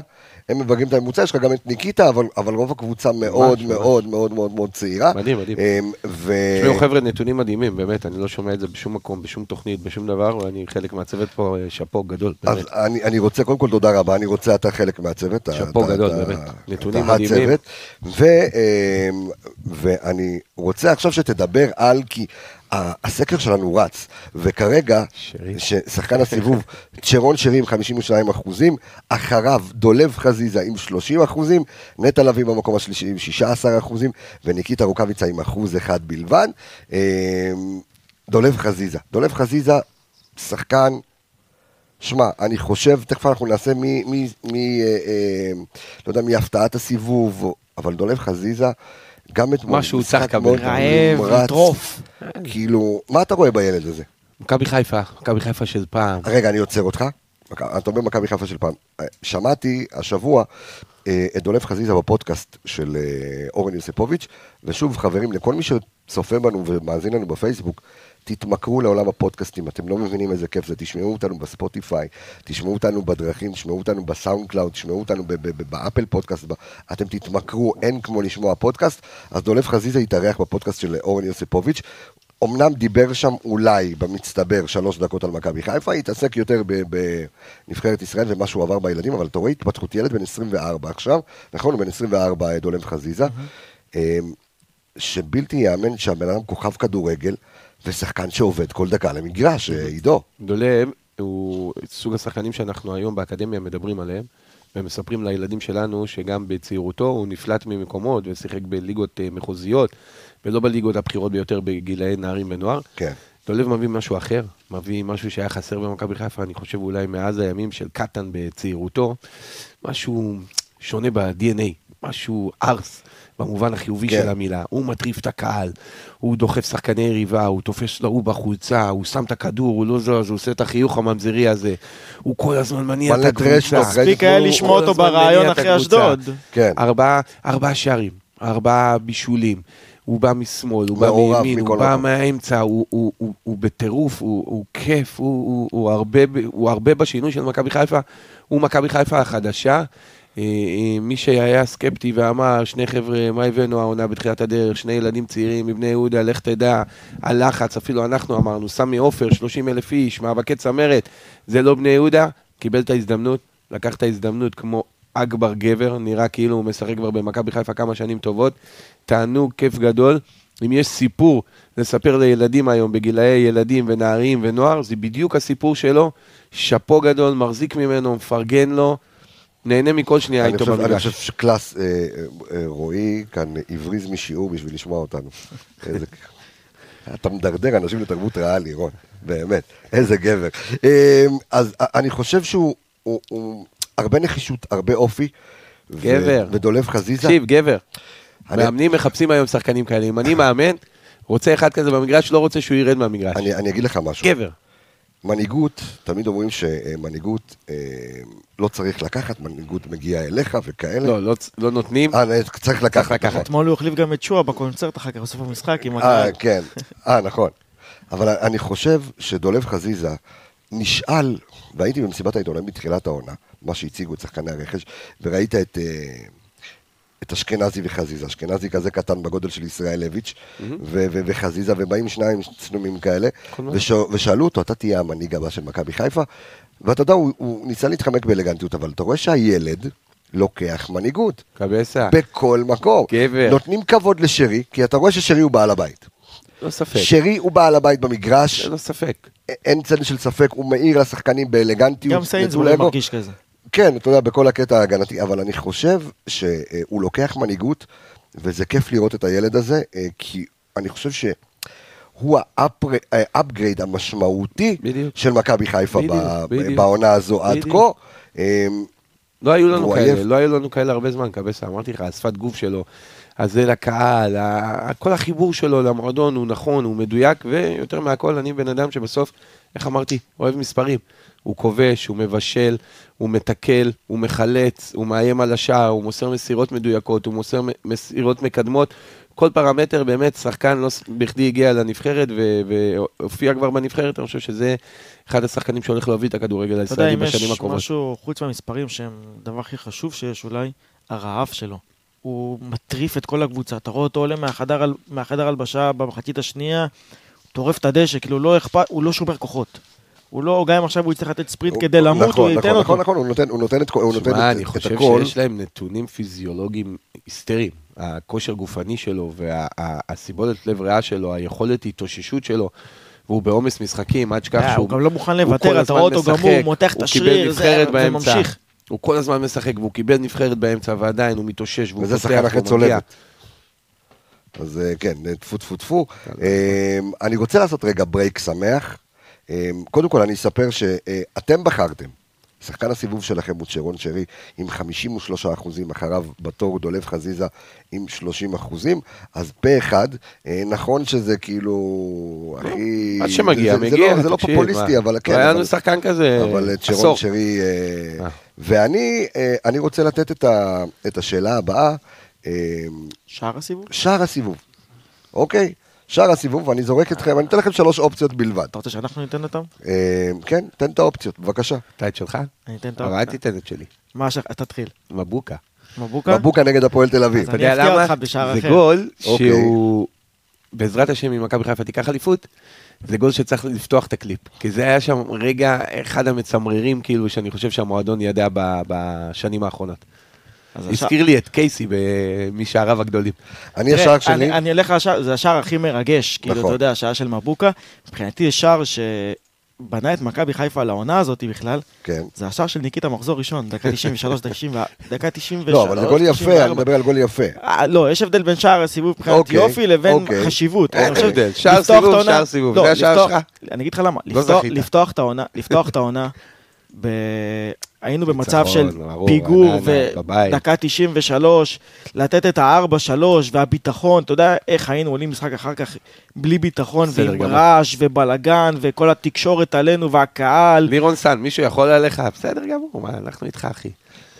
הם מבגרים את הממוצע, יש לך גם את ניקיטה, אבל, אבל רוב הקבוצה מאוד ממש. מאוד מאוד מאוד מאוד צעירה. מדהים, מדהים. אמ, ו... תשמעו חבר'ה, נתונים מדהימים, באמת, אני לא שומע את זה בשום מקום, בשום תוכנית, בשום דבר, ואני חלק מהצוות פה, אה, שאפו גדול, אז באמת. אני, אני רוצה, קודם כל תודה רבה, אני רוצה, אתה חלק מהצוות. שאפו גדול, אתה- באמת. נתונים אתה מדהימים. הצוות. ו, אמ, ואני רוצה עכשיו שתדבר על, כי הסקר שלנו רץ, וכרגע. שחקן הסיבוב, צ'רון שרי עם 52 אחוזים, אחריו דולב חזיזה עם 30 אחוזים, נטע לביא במקום השלישי עם 16 אחוזים, וניקיטה רוקאביצה עם אחוז אחד בלבד. אמ, דולב חזיזה. דולב חזיזה, שחקן שמע, אני חושב, תכף אנחנו נעשה מי, מי, מי אה, אה, לא יודע, מהפתעת הסיבוב, אבל דולב חזיזה, גם את מה שהוא צריך לקבל. רעב, לטרוף. כאילו, מה אתה רואה בילד הזה? מכבי חיפה, מכבי חיפה של פעם. רגע, אני עוצר אותך. אתה אומר מכבי חיפה של פעם. שמעתי השבוע אה, את דולב חזיזה בפודקאסט של אה, אורן יוסיפוביץ', ושוב, חברים, לכל מי שצופה בנו ומאזין לנו בפייסבוק, תתמכרו לעולם הפודקאסטים, אתם לא מבינים איזה כיף זה, תשמעו אותנו בספוטיפיי, תשמעו אותנו בדרכים, תשמעו אותנו בסאונד קלאוד, תשמעו אותנו באפל פודקאסט, אתם תתמכרו, אין כמו לשמוע פודקאסט, אז דולב חזיזה התארח בפודקאסט של אורן יוסיפוביץ', אמנם דיבר שם אולי במצטבר שלוש דקות על מכבי חיפה, התעסק יותר בנבחרת ישראל ומה שהוא עבר בילדים, אבל אתה רואה התפתחות. ילד בן 24 עכשיו, נכון? הוא בן 24 אה, דולב חזיזה, אה, שבלתי ייאמן שהבן אדם כוכב כדורגל, ושחקן שעובד כל דקה למגרש, אה, עידו. דולב הוא סוג השחקנים שאנחנו היום באקדמיה מדברים עליהם, ומספרים לילדים שלנו שגם בצעירותו הוא נפלט ממקומות ושיחק בליגות אה, מחוזיות, ולא בליגות הבכירות ביותר בגילאי נערים ונוער. כן. דולב מביא משהו אחר, מביא משהו שהיה חסר במכבי חיפה, אני חושב אולי מאז הימים של קטן בצעירותו, משהו שונה ב-DNA, משהו ארס. במובן החיובי כן. של המילה, הוא מטריף את הקהל, הוא דוחף שחקני יריבה, הוא תופס להוא בחולצה, הוא שם את הכדור, הוא לא זז, הוא עושה את החיוך הממזרי הזה, הוא כל הזמן מניע את הקבוצה. מספיק היה לשמוע כל אותו את אחרי. אשדוד. כן. ארבעה, ארבעה שערים, ארבעה בישולים. הוא בא משמאל, הוא בא מימין, הוא בא. מהאמצע, הוא, הוא, הוא, הוא בטירוף, הוא, הוא כיף, הוא, הוא, הוא, הרבה, הוא הרבה בשינוי של מכבי חיפה. הוא מכבי חיפה החדשה. אה, אה, מי שהיה סקפטי ואמר, שני חבר'ה, מה הבאנו העונה בתחילת הדרך, שני ילדים צעירים מבני יהודה, לך תדע, הלחץ, אפילו אנחנו אמרנו, סמי עופר, 30 אלף איש, מאבקי צמרת, זה לא בני יהודה, קיבל את ההזדמנות, לקח את ההזדמנות כמו אכבר גבר, נראה כאילו הוא משחק כבר במכבי חיפה כמה שנים טובות. תענוג, כיף גדול. אם יש סיפור לספר לילדים היום בגילאי ילדים ונערים ונוער, זה בדיוק הסיפור שלו. שאפו גדול, מחזיק ממנו, מפרגן לו, נהנה מכל שנייה איתו חושב, אני במגרש. חושב שקלאס, אה, אה, רועי כאן הבריז משיעור בשביל לשמוע אותנו. אתה מדרדר אנשים לתרבות ריאלי, רון, באמת, איזה גבר. אה, אז אני חושב שהוא הוא, הוא, הרבה נחישות, הרבה אופי. ו- גבר. ודולב חזיזה. תקשיב, גבר, אני- מאמנים מחפשים היום שחקנים כאלה. אם אני מאמן, רוצה אחד כזה במגרש, לא רוצה שהוא ירד מהמגרש. אני, אני אגיד לך משהו. גבר. מנהיגות, תמיד אומרים שמנהיגות אה, לא צריך לקחת, מנהיגות מגיעה אליך וכאלה. לא, לא- לא נותנים. אה, צריך לקחת. לקחת. נכון. אתמול הוא החליף גם את שועה בקונצרט אחר כך בסוף המשחק עם אה, הקהל. כן. אה, נכון. אבל אני חושב שדולב חזיזה נשאל, והייתי במסיבת העיתונאים בתחילת העונה, מה שהציגו את שחקני הרכש, וראית את, אה, את אשכנזי וחזיזה. אשכנזי כזה קטן בגודל של ישראלביץ', ו- ו- וחזיזה, ובאים שניים צנומים כאלה. וש- ושאלו אותו, אתה תהיה המנהיג הבא של מכבי חיפה? ואתה יודע, הוא, הוא ניסה להתחמק באלגנטיות, אבל אתה רואה שהילד לוקח מנהיגות. קבסה. בכל מקום. גבר. נותנים כבוד לשרי, כי אתה רואה ששרי הוא בעל הבית. לא ספק. שרי הוא בעל הבית במגרש, ללא ספק. אין צד של ספק, הוא מעיר לשחקנים באלגנטיות. גם נטול סיינסבורג אגו. מרגיש כזה. כן, אתה יודע, בכל הקטע ההגנתי, אבל אני חושב שהוא לוקח מנהיגות, וזה כיף לראות את הילד הזה, אה, כי אני חושב שהוא ה upgrade המשמעותי בדיוק. של מכבי חיפה בדיוק, בדיוק. בעונה הזו עד כה. בדיוק. אה, לא היו לנו כאלה, עייף. לא היו לנו כאלה הרבה זמן, קבסה, אמרתי לך, השפת גוף שלו, הזה לקהל, כל החיבור שלו למועדון הוא נכון, הוא מדויק, ויותר מהכל, אני בן אדם שבסוף, איך אמרתי, אוהב מספרים. הוא כובש, הוא מבשל, הוא מתקל, הוא מחלץ, הוא מאיים על השער, הוא מוסר מסירות מדויקות, הוא מוסר מסירות מקדמות. כל פרמטר, באמת, שחקן לא בכדי הגיע לנבחרת והופיע כבר בנבחרת, אני חושב שזה אחד השחקנים שהולך להוביל את הכדורגל אתה יודע, הישראלי אם בשנים יש הקרובות. משהו חוץ מהמספרים שהם הדבר הכי חשוב שיש אולי, הרעב שלו. הוא מטריף את כל הקבוצה. אתה רואה אותו עולה מהחדר מהחדר הלבשה במחצית השנייה, טורף את הדשא, כאילו לא אכפת, הוא לא שומר כוחות. הוא לא, גם אם עכשיו הוא יצטרך לתת ספרינט כדי למות, נכון, הוא ייתן נכון, אותו. נכון, נכון, הוא נותן- הוא נותן את כל- הוא נותן שמע, את- אני חושב הכל. שיש להם נתונים פיזיולוגיים היסטריים. הכושר גופני שלו והסיבולת לב ריאה שלו, היכולת התאוששות שלו, והוא בעומס משחקים, אל תשכח אה, שהוא... הוא גם לא מוכן הוא לוותר, אתה רואה אותו גמור, משחק, מותח את הוא השריר, זה-. וממשיך. הוא כל הזמן משחק, והוא קיבל נבחרת באמצע, ועדיין הוא מתאושש, והוא וזה פותח, שחקן אחרי והוא מגיע. צולבת. אז אה, כן, טפו טפו טפו. אה, אני רוצה לעשות רגע ברייק שמח. אה, קודם כל אני אספר שאתם בחרתם. שחקן הסיבוב שלכם הוא צ'רון שרי עם 53 אחוזים, אחריו בתור דולב חזיזה עם 30 אחוזים, אז פה אחד, אה, נכון שזה כאילו הכי... מה שמגיע, זה- זה מגיע. לא- זה לא תקשיב, פופוליסטי, מה, אבל כן. לא היה אבל- לנו שחקן כזה אבל את צ'רון עשור. שרי... אה, אה. ואני אה, אני רוצה לתת את ה- את השאלה הבאה. אה, שער הסיבוב? שער הסיבוב, אוקיי? שער הסיבוב, ואני זורק אתכם, אני אתן לכם שלוש אופציות בלבד. אתה רוצה שאנחנו ניתן אותם? אה, כן, תן את האופציות, בבקשה. אתה את שלך? אני אתן את אבל אל תיתן את שלי. מה השאר? תתחיל. מבוקה. מבוקה? מבוקה נגד הפועל תל אביב. אז אתה אני יודע אפתיע למה? אותך בשער זה אחר. גול אוקיי. שהוא בעזרת השם, אם מכבי חיפה תיקח אליפות, זה גול שצריך לפתוח את הקליפ. כי זה היה שם רגע, אחד המצמררים, כאילו, שאני חושב שהמועדון ידע ב- בשנים האחרונות. הזכיר לי את קייסי משעריו הגדולים. אני השער שלי, אני, אלך לשער, זה השער הכי מרגש, כאילו, נכון. אתה יודע, השער של מבוקה. מבחינתי זה שער שבנה את מכבי חיפה לעונה הזאת בכלל, כן. זה השער של ניקיטה מחזור ראשון, דקה 93, דקה 90 דקה 93, לא, אבל זה גול יפה, 94. אני מדבר על גול יפה. אה, לא, יש הבדל בין שער הסיבוב מבחינת אוקיי, יופי לבין אוקיי. חשיבות. אין הבדל. שער את סיבוב, העונה- שער סיבוב. לא, זה השער שלך. אני אגיד לך למה. לא לפתוח- זכית. לפתוח את העונה, היינו במצב של ברור, פיגור. ודקה 93, לתת את ה-4-3 והביטחון, אתה יודע איך היינו עולים משחק אחר כך בלי ביטחון ועם. רעש ובלאגן וכל התקשורת עלינו והקהל. לירון סן, מישהו יכול עליך? בסדר גמור, מה, אנחנו איתך, אחי.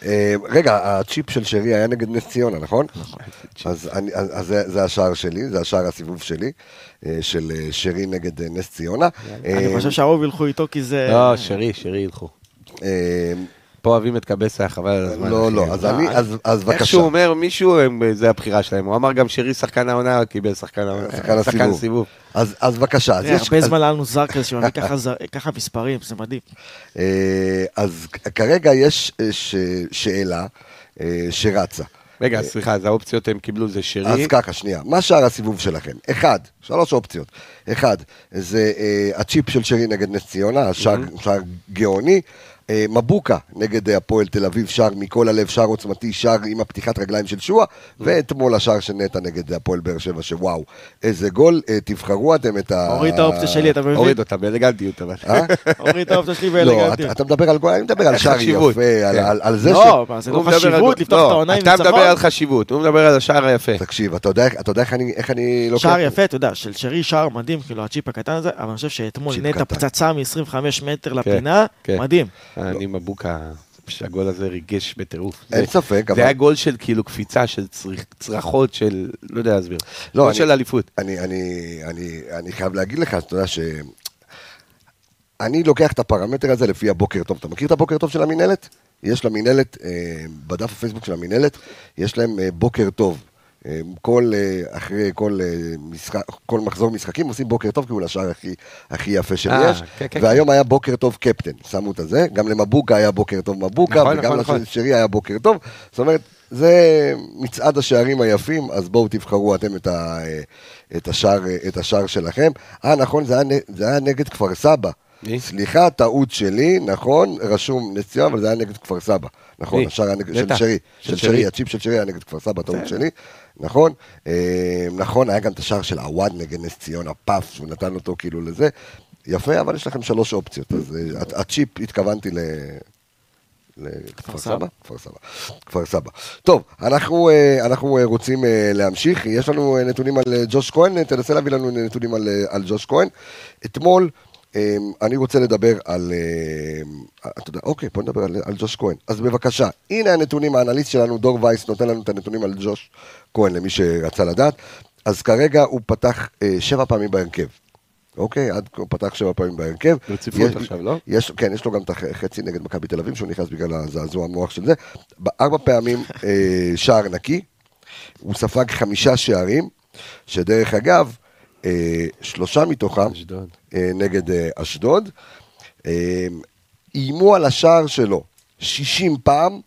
אה, רגע, הצ'יפ של שרי היה נגד נס ציונה, נכון? נכון. אז, אני, אז אז זה, זה השער שלי, זה השער הסיבוב שלי, אה, של אה, שרי נגד נס ציונה. אני חושב שהרוב ילכו איתו כי זה... לא, שרי, שרי ילכו. פה אוהבים את קבסה, חבל על הזמן. לא. לא, אז אני, אז, אז איך בבקשה. שהוא אומר מישהו, זה הבחירה שלהם. הוא אמר גם שרי שחקן העונה, קיבל שחקן העונה. שחקן הסיבוב. אז, אז בבקשה. הרבה זמן היה לנו זרקס שמביא ככה זר- מספרים, זה מדהים. אה, אז כרגע יש אה, ש- שאלה אה, שרצה. רגע, סליחה, אז האופציות הם קיבלו זה שרי. אז ככה, שנייה, מה שער הסיבוב שלכם? אחד, שלוש אופציות. אחד, זה אה, הצ'יפ של שרי נגד נס ציונה, השער שער גאוני. אה, מבוקה נגד אה, הפועל תל אביב, שער מכל הלב, שער עוצמתי, שער עם הפתיחת רגליים של שועה, ואתמול השער של נטע נגד הפועל באר שבע, שוואו, איזה גול, אה, תבחרו אתם את ה... הוריד את האופציה שלי, אתה מבין? הוריד אותה באלגנטיות, אבל. אה? הוריד את האופציה שלי לא, באלגנטי. אתה- מדבר על גול, אני מדבר על שער יפה, על- כן. זה ש... לא, זה לא על חשיבות. לפתוח לא, את העונה עם אתה מדבר ניצחון? על חשיבות, הוא מדבר על השער היפה. תקשיב, אתה יודע, איך אני, לוקח... שער יפה, אתה יודע, של שרי שער מדהים, כאילו הצ'יפ הקטן הזה, אבל אני חושב שאתמול נטע. פצצה מ-25 מטר לפינה, כן. מדהים. אני מבוקה, שהגול הזה ריגש בטירוף. אין זה- ספק, אבל... זה היה גול של כאילו קפיצה, של צריכ- צרחות, של... לא יודע להסביר. לא, גול אני- של אליפות. אני, אני, אני, אני חייב להגיד לך, אתה יודע ש... אני לוקח את הפרמטר הזה לפי הבוקר טוב. אתה מכיר את הבוקר טוב של המינהלת? יש למינהלת, אה, בדף הפייסבוק של המינהלת, יש להם אה, בוקר טוב. אה, כל, אה, אחרי כל, אה, משחק, כל מחזור משחקים עושים בוקר טוב, כי הוא לשער הכי, הכי יפה אה, שיש. כן, כן, והיום היה בוקר טוב קפטן, שמו את הזה. גם למבוקה היה בוקר טוב מבוקה, נכון, וגם נכון, נכון. לשרי היה בוקר טוב. זאת אומרת, זה מצעד השערים היפים, אז בואו תבחרו אתם את, ה, את, השער, את השער שלכם. אה, נכון, זה היה, זה היה נגד כפר סבא. מי? סליחה, טעות שלי, נכון, רשום נס ציונה, אבל זה היה נגד כפר סבא. נכון? השער היה נגד, של שרי, של. שרי, הצ'יפ של שרי היה נגד כפר סבא, טעות שלי, נכון. אה, נכון, היה גם את השער של עווד נגד נס ציונה, פאף, שהוא נתן אותו כאילו לזה. יפה, אבל יש לכם שלוש אופציות, אז אה, הצ'יפ התכוונתי ל... לכפר סבא. כפר סבא. כפר סבא. טוב, אנחנו, אה, אנחנו אה, רוצים אה, להמשיך. יש לנו אה, נתונים על אה, ג'וש כהן, תנסה להביא לנו נתונים על, אה, על ג'וש כהן. אתמול, אה, אני רוצה לדבר על... אה, אתה יודע, אוקיי, בוא נדבר על, על ג'וש כהן. אז בבקשה, הנה הנתונים, האנליסט שלנו, דור וייס, נותן לנו את הנתונים על ג'וש כהן, למי שרצה לדעת. אז כרגע הוא פתח אה, שבע פעמים בהרכב. אוקיי, עד כה הוא פתח שבע פעמים בהרכב. ברציפות יש- עכשיו, לא? יש, כן, יש לו גם את החצי נגד מכבי תל אביב, שהוא נכנס בגלל הזעזוע המוח של זה. ארבע פעמים אה, שער נקי, הוא ספג חמישה שערים, שדרך אגב, שלושה מתוכם אשדוד. אה, נגד אה, אשדוד. אה, איימו על השער שלו 60 פעם,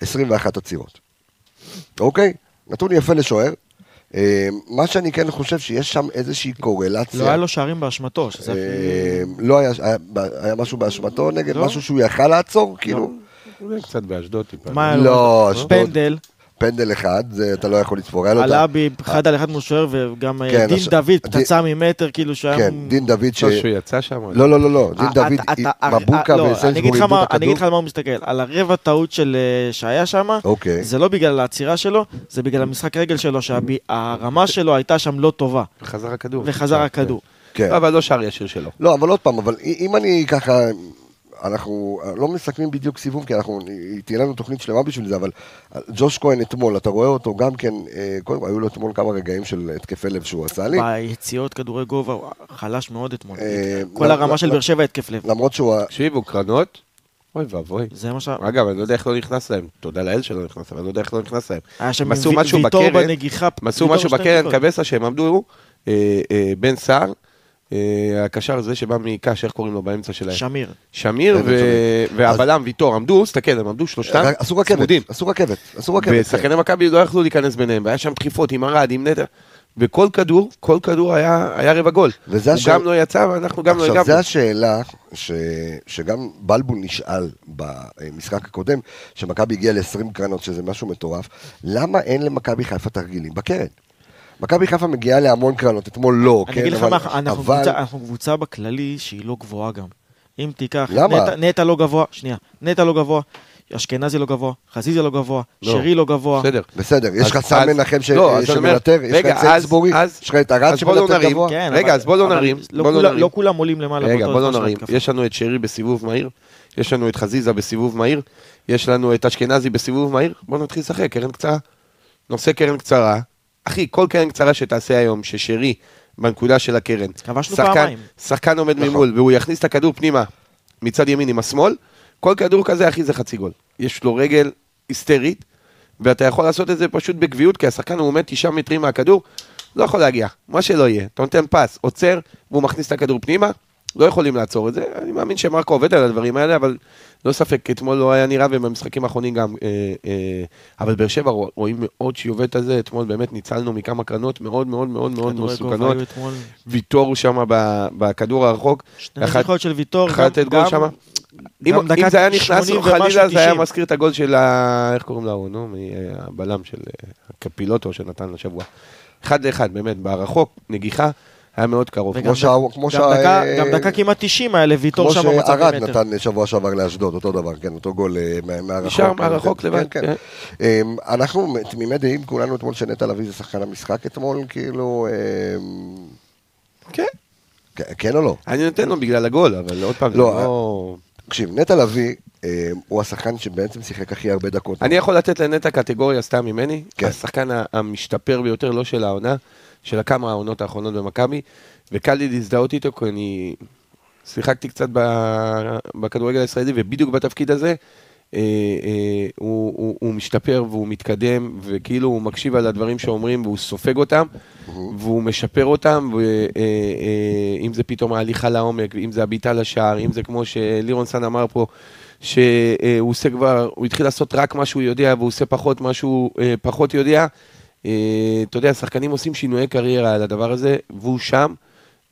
21 עצירות. אוקיי? נתון יפה לשוער. אה, מה שאני כן חושב שיש שם איזושהי קורלציה. לא היה לו שערים באשמתו, אה. לא היה, היה, היה משהו באשמתו נגד לא. משהו שהוא יכל לעצור, כאילו, אולי קצת באשדוד טיפה. מה היה לו? לא, אשדוד. פנדל, פנדל אחד, זה אתה לא יכול לספור, היה לו את ה... עלה בי אחד על אחד מול שוער, וגם אה, כן, דין הש- דוד, דין- פצצה ממטר, כאילו שהיה... כן, דין דוד ש... לא, שהוא יצא שם. לא, לא, לא, לא, דין אה, דוד, מבוקה אה, לא, אני וסנסבורג אגיד לך איבדו את אני אגיד הכדור. לך על מה הוא מסתכל, על הרבע טעות של, אה, שהיה שם, אוקיי. זה לא בגלל העצירה שלו, זה בגלל המשחק רגל שלו, שהרמה שלו הייתה שם לא טובה, וחזר הכדור. וחזר הכדור. כן. לא, אבל לא שער ישיר שלו. לא, אבל עוד פעם, אבל אם אני ככה, אנחנו לא מסכמים בדיוק סיבוב, כי אנחנו, תהיה לנו תוכנית שלמה בשביל זה, אבל ג'וש כהן אתמול, אתה רואה אותו גם כן, אה, קודם כל, היו לו אתמול כמה רגעים של התקפי לב שהוא עשה לי. ביציאות כדורי גובה, הוא חלש מאוד אתמול. אה, כל הרמה של באר שבע התקף לב. למרות שהוא, תקשיבו, קרנות, אוי ואבוי. זה מה ש... אגב, אני לא יודע איך לא נכנס להם. תודה לאל שלא נכנס, אבל אני לא יודע איך לא נכנס להם. היה שם ויטור בנגיחה. הם עשו משהו בקרן. קבסה שהם עמדו, אה, אה, בן סער, אה, הקשר הזה שבא מקש, איך קוראים לו באמצע שלהם? שמיר. שמיר. והבלם ויטור עמדו, תסתכל, הם עמדו שלושתם עשו רכבת. עשו רכבת, עשו רכבת. ושחקני מכבי לא יכלו להיכנס ביניהם, והיה שם דחיפות עם ארד, עם נטע, וכל כדור, כל כדור היה היה רבע גול. וזה הוא גם לא יצא, ואנחנו גם לא עכשיו, זו. השאלה ש... שגם בלבול נשאל במשחק הקודם, שמכבי הגיעה ל-20 קרנות, שזה משהו מטורף, למה אין למכבי חיפה תרגילים בקרן? מכבי חיפה מגיעה להמון קרנות, אתמול לא, אני כן? אגיד לך אבל- מה, אנחנו אבל- קבוצה- אנחנו קבוצה בכללי שהיא לא גבוהה גם. אם תיקח, למה? נטע- נטע לא גבוה, שנייה, נטע לא גבוה, אשכנזי לא גבוה, חזיזה לא גבוה, לא. שרי לא גבוה. בסדר. בסדר, יש לך סם אז- מנחם ש- לא, שמנטר, יש לך את אז- סיינסבורי, אז- יש לך את ארד לא שמנטר נרים, גבוה. כן, רגע, אבל- אז בוא לא נרים, לא בוא לא כולם- נרים. לא כולם עולים למעלה. רגע, בוא לא נרים. יש לנו את שרי בסיבוב מהיר, יש לנו את חזיזה בסיבוב מהיר, יש לנו את אשכנזי בסיבוב מהיר, בוא נתחיל לשחק, קרן קצרה. נושא קרן קצרה, אחי, כל קרן קצרה שתעשה היום, ששרי בנקודה של הקרן, שחקן-. שחקן עומד נכון. ממול, והוא יכניס את הכדור פנימה מצד ימין עם השמאל, כל כדור כזה, אחי, זה חצי גול. יש לו רגל היסטרית, ואתה יכול לעשות את זה פשוט בקביעות, כי השחקן הוא עומד תשעה מטרים מהכדור, לא יכול להגיע, מה שלא יהיה. אתה נותן פס, עוצר, והוא מכניס את הכדור פנימה, לא יכולים לעצור את זה. אני מאמין שמרקו עובד על הדברים האלה, אבל לא ספק, אתמול לא היה נראה, ובמשחקים האחרונים גם. אה, אה, אבל באר שבע רוא- רואים מאוד שהיא עובדת על זה, אתמול באמת ניצלנו מכמה קרנות מאוד מאוד מאוד מאוד מסוכנות. ויטור שם בכדור הרחוק. שני נגיחות של ויטור, אחד לתת גול שמה. אם, זה היה נכנס 80 לו ומשהו, חלילה, זה היה 90. מזכיר את הגול של ה... איך קוראים לו, נו? מ- הבלם של אה, הקפילוטו שנתן לשבוע. אחד לאחד, באמת, ברחוק, נגיחה, היה מאוד קרוב. וגם כמו שה- כמו גם שה- דקה- אה, גם דקה כמעט 90 היה לוויטור כמו שם במצב מטר. נתן שבוע שעבר לאשדוד, אותו דבר, כן, אותו גול אה, מה- מהרחוק. נשאר מהרחוק כן, לבד, כן. כן. אמ, אנחנו תמימי דעים כולנו אתמול שנטע לביא זה שחקן המשחק אתמול, כאילו... אמ, כן. כן- כן או לא? אני נותן לו בגלל הגול, אבל עוד פעם, זה לא, לא... תקשיב, נטע לביא אמ, הוא השחקן שבעצם שיחק הכי הרבה דקות. אני יכול לתת לנטע קטגוריה סתם ממני, כן. השחקן המשתפר ביותר, לא של העונה, של הכמה העונות האחרונות במכבי, וקל לי להזדהות איתו, כי אני שיחקתי קצת בכדורגל הישראלי, ובדיוק בתפקיד הזה, אה, אה, הוא, הוא, הוא משתפר והוא מתקדם, וכאילו הוא מקשיב על הדברים שאומרים והוא סופג אותם, והוא משפר אותם, ואם זה פתאום ההליכה לעומק, אם זה הבעיטה לשער, אם זה כמו שלירון סן אמר פה, שהוא עושה כבר, הוא התחיל לעשות רק מה שהוא יודע, והוא עושה פחות מה שהוא אה, פחות יודע. אה, אתה יודע, שחקנים עושים שינויי קריירה על הדבר הזה, והוא שם,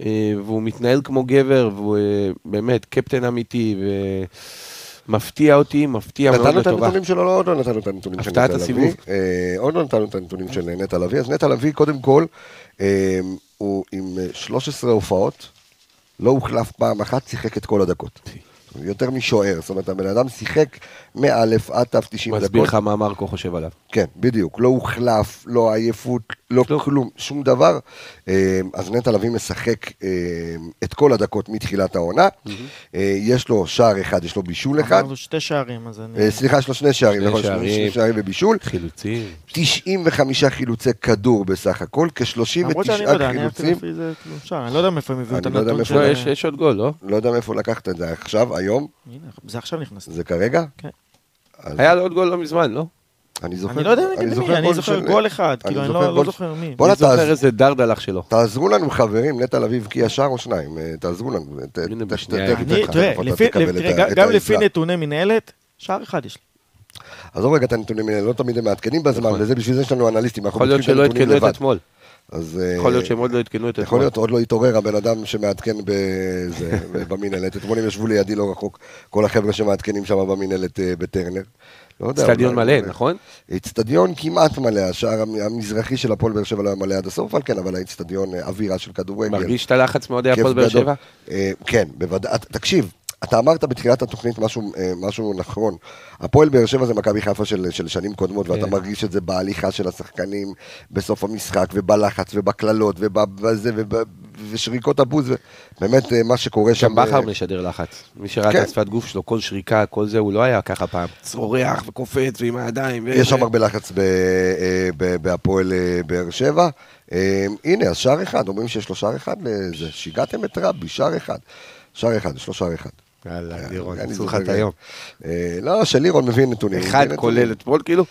אה, והוא מתנהל כמו גבר, והוא אה, באמת קפטן אמיתי, ומפתיע אותי, מפתיע מאוד נתנו את לטובה. הנתונים שלו, לא, עוד לא נתנו את הנתונים של הפתעת נטע הסיבוב. לביא. אה, עוד לא נתנו את הנתונים של נטע לביא. אז נטע לביא, קודם כל, הוא עם אה, 13 הופעות, לא הוחלף פעם אחת, שיחק את כל הדקות. יותר משוער, זאת אומרת, הבן אדם שיחק מא' עד ת' 90 דקות. מסביר לך מה מרקו חושב עליו. כן, בדיוק. לא הוחלף, לא עייפות, לא לא. כלום, שום דבר. אה, אז נטע לביא משחק אה, את כל הדקות מתחילת העונה. אה, יש לו שער אחד, יש לו בישול אחד. אמרנו שתי שערים, אז אני... אה, סליחה, יש לו שני שערים, שני נכון, לו שערים. שני שערים ובישול. חילוצים. 95 חילוצי כדור בסך הכל, למרות שאני לא כ-39 יודע, אני חילוצים. לפי זה כלום שער, אני לא יודע מאיפה הם הביאו את לא הנתון של... יש עוד גול, לא? לא יודע מאיפה לקחת את זה עכשיו, היום, הנה, זה עכשיו נכנס. זה כרגע? כן. היה לו עוד גול לא מזמן, לא? אני זוכר, אני לא יודע נגד מי, אני זוכר של- גול אחד, אני כאילו, אני לא לא גול- זוכר מי. אני זוכר איזה דרדלח שלו. תעזרו לנו חברים, נטע לביא הבקיע שער או שניים, אה, תעזרו לנו. תראה, גם-. לפי נתוני מנהלת, שער אחד יש לי. עזוב רגע את הנתונים האלה, לא תמיד הם מעדכנים בזמן, נכון. וזה בשביל זה יש לנו אנליסטים, אנחנו יכול להיות בודקים שלא את הנתונים עדכנו את לבד. אתמול. אז, אה, יכול להיות שהם עוד לא עדכנו את יכול אתמול. להיות, עוד לא התעורר הבן אדם שמעדכן במינהלת. אתמול הם ישבו לידי לא רחוק, כל החבר'ה שמעדכנים שם במינהלת אה, בטרנר. לא יודע, אצטדיון מלא, אולי- נכון? אצטדיון כמעט מלא, השער המ- המזרחי של הפועל באר שבע לא היה מלא עד הסוף, אבל כן, אבל האצטדיון אה, אווירה של כדורגל. מרגיש את הלחץ כיף הפועל באר. שבע? אה, כן, בוודאי. את- תקשיב, אתה אמרת בתחילת התוכנית משהו, אה, משהו נכון. הפועל באר שבע זה מכבי חיפה של, של שנים קודמות, ואתה כן. מרגיש את זה בהליכה של השחקנים בסוף המשחק, ובלחץ, ובקללות, ובזה, וב- ושריקות הבוז, באמת אה, מה שקורה שם. גם בכר אה, משדר לחץ. מי שראה כן. את השפת גוף שלו, כל שריקה, כל זה, הוא לא היה ככה פעם. צורח וקופץ ועם הידיים. ו- יש שם הרבה לחץ בהפועל באר שבע. הנה, אז שער אחד, אומרים שיש לו שער אחד לזה. שיגעתם את רבי, שער אחד. שער אחד, יש לו שער אחד. יאללה, לירון, אני עשו לך. את היום. אה, לא, שלירון מבין נתונים. אחד. כולל אתמול, כאילו?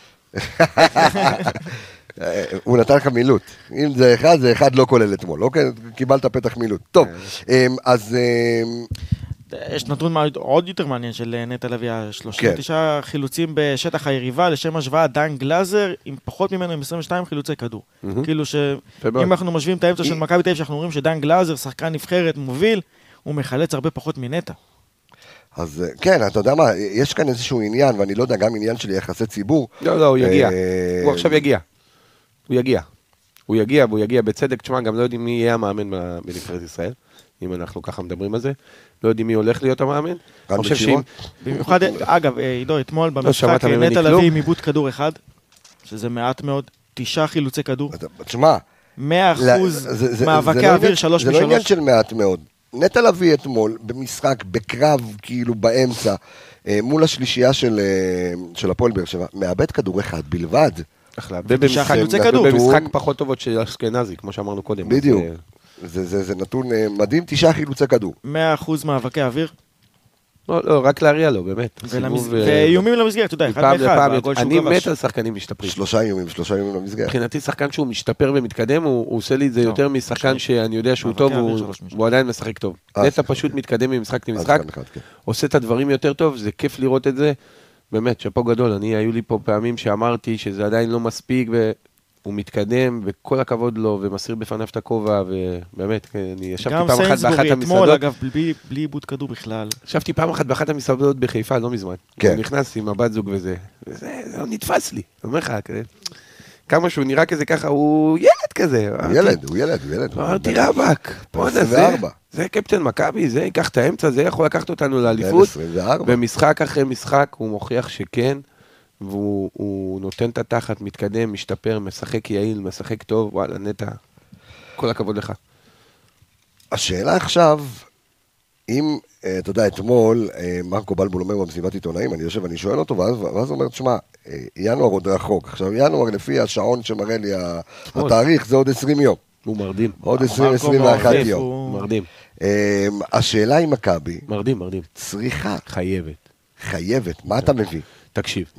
אה, הוא נתן לך מילוט. אם זה אחד, זה אחד לא כולל אתמול. אוקיי? קיבלת פתח מילוט. טוב, כן. אמ, אז... אמ, יש נתון עוד יותר מעניין של אה, נטע לביא, 39 חילוצים בשטח היריבה, לשם השוואה, דן גלאזר עם פחות ממנו עם 22 חילוצי כדור. מהמם. כאילו. שאם אנחנו משווים את האמצע של מכבי תל אביב, שאנחנו אומרים שדן גלאזר, שחקן נבחרת מוביל, הוא מחלץ הרבה פחות מנטע. אז אה, כן, אתה יודע מה, יש כאן איזשהו עניין, ואני לא יודע, גם עניין של יחסי ציבור. לא, לא, הוא יגיע. אה, הוא עכשיו יגיע. הוא יגיע. הוא יגיע, והוא יגיע בצדק. תשמע, גם לא יודעים מי יהיה המאמן בנבחרת ישראל, אם אנחנו ככה מדברים על זה. לא יודעים מי הולך להיות המאמן. אני חושב שאם... בשירות? במיוחד, אגב, אה, עידו, אתמול במשחק, שמעת ממני נטע? לביא עם עיבוד כדור אחד, שזה מעט מאוד, תשעה חילוצי כדור, תשמע, 100 לא, אחוז זה- זה- זה מאבקי לא אוויר, עניין- שלוש זה לא עניין משלוש. של מעט מאוד. נטע לביא אתמול, במשחק, בקרב, כאילו באמצע, אה, מול השלישייה של אה, של הפועל באר שבע, מאבד כדור אחד בלבד. אחלה. ובמשחק- חילוצי כדור. ובמשחק פחות טובות של אשכנזי, כמו שאמרנו קודם. בדיוק. אה, זה- זה זה נתון מדהים, תשעה חילוצי כדור. 100% מאבקי אוויר, לא, לא, רק להריע לו, באמת. ולמס- סיבוב, אה, ואיומים למסגרת, אתה יודע, אחד מאחד, אני מת. על שחקנים משתפרים. שלושה איומים, שלושה איומים למסגרת. מבחינתי שחקן שהוא משתפר ומתקדם, הוא, עושה לי את זה לא, יותר משחקן. שאני יודע שהוא טוב, הוא, עדיין משחק טוב. אה, נטע. פשוט מתקדם ממשחק אז למשחק, כן. עושה את הדברים יותר טוב, זה כיף לראות את זה. באמת, שאפו גדול. אני, היו לי פה פעמים שאמרתי שזה עדיין לא מספיק, והוא מתקדם, וכל הכבוד לו, ומסיר בפניו את הכובע, ובאמת, אני ישבתי גם פעם אחת באחת סיינסבורי אתמול, המסעדות, אגב, בלי- בלי עיבוד כדור בכלל. ישבתי פעם אחת באחת המסעדות בחיפה, לא מזמן. כן. הוא נכנס עם הבת זוג וזה, וזה זה לא נתפס לי. אני אומר לך, כזה, כמה שהוא נראה כזה ככה, הוא ילד כזה. הוא ילד, הוא ילד, הוא ילד. הוא אמרתי רבאק, בואנה זה, 24. זה קפטן מכבי, זה ייקח את האמצע, זה יכול לקחת אותנו לאליפות. 24. ומשחק אחרי משחק הוא מוכיח שכן, והוא הוא נותן את התחת, מתקדם, משתפר, משחק יעיל, משחק טוב, וואלה, נטע, כל הכבוד לך. השאלה עכשיו, אם, אה, אתה יודע, אתמול אה, מרקו בלבול אומר במסיבת עיתונאים, אני יושב ואני שואל אותו, ואז ואז הוא אומר, תשמע, אה, ינואר עוד רחוק. עכשיו, ינואר, לפי השעון שמראה לי אתמול. התאריך, זה עוד 20 יום. הוא מרדים, עוד מרקו 20-21 מעופף, יום. הוא- מרדים, אה, השאלה אם מכבי מרדים, מרדים. צריכה, חייבת. חייבת, מה אתה מביא? תקשיב,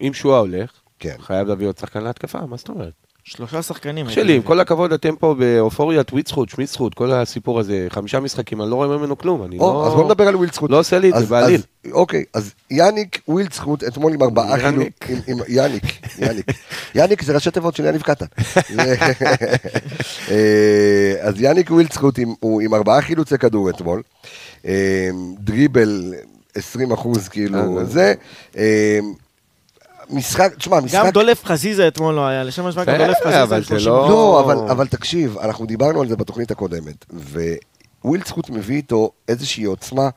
אם שועה הולך, כן. חייב להביא עוד שחקן להתקפה, מה זאת אומרת? שלושה שחקנים. שלי, עם כל הכבוד, אתם פה באופוריית וויצחוט, שמיצחוט, כל הסיפור הזה, חמישה משחקים, אני לא רואה ממנו כלום, אני או, לא... אז בוא נדבר על ווילדסקוט. לא עושה לי את זה בעליל. אז- אוקיי, אז יאניק ווילדסקוט אתמול עם ארבעה יאניק. חילוק. עם- עם- יאניק, יאניק. יאניק זה ראשי תיבות של יניב קטן. אה, אז יאניק ווילדסקוט עם- הוא עם ארבעה חילוצי כדור אתמול. אה, דריבל 20 אחוז כאילו אה, זה. אה, משחק, תשמע, גם משחק... דולב חזיזה אתמול לא היה, לשם השוואה גם דולב חזיזה אבל עם זה 30 לא- לא, אבל, אבל תקשיב, אנחנו דיברנו על זה בתוכנית הקודמת, ווילדסקוט מביא איתו איזושהי עוצמה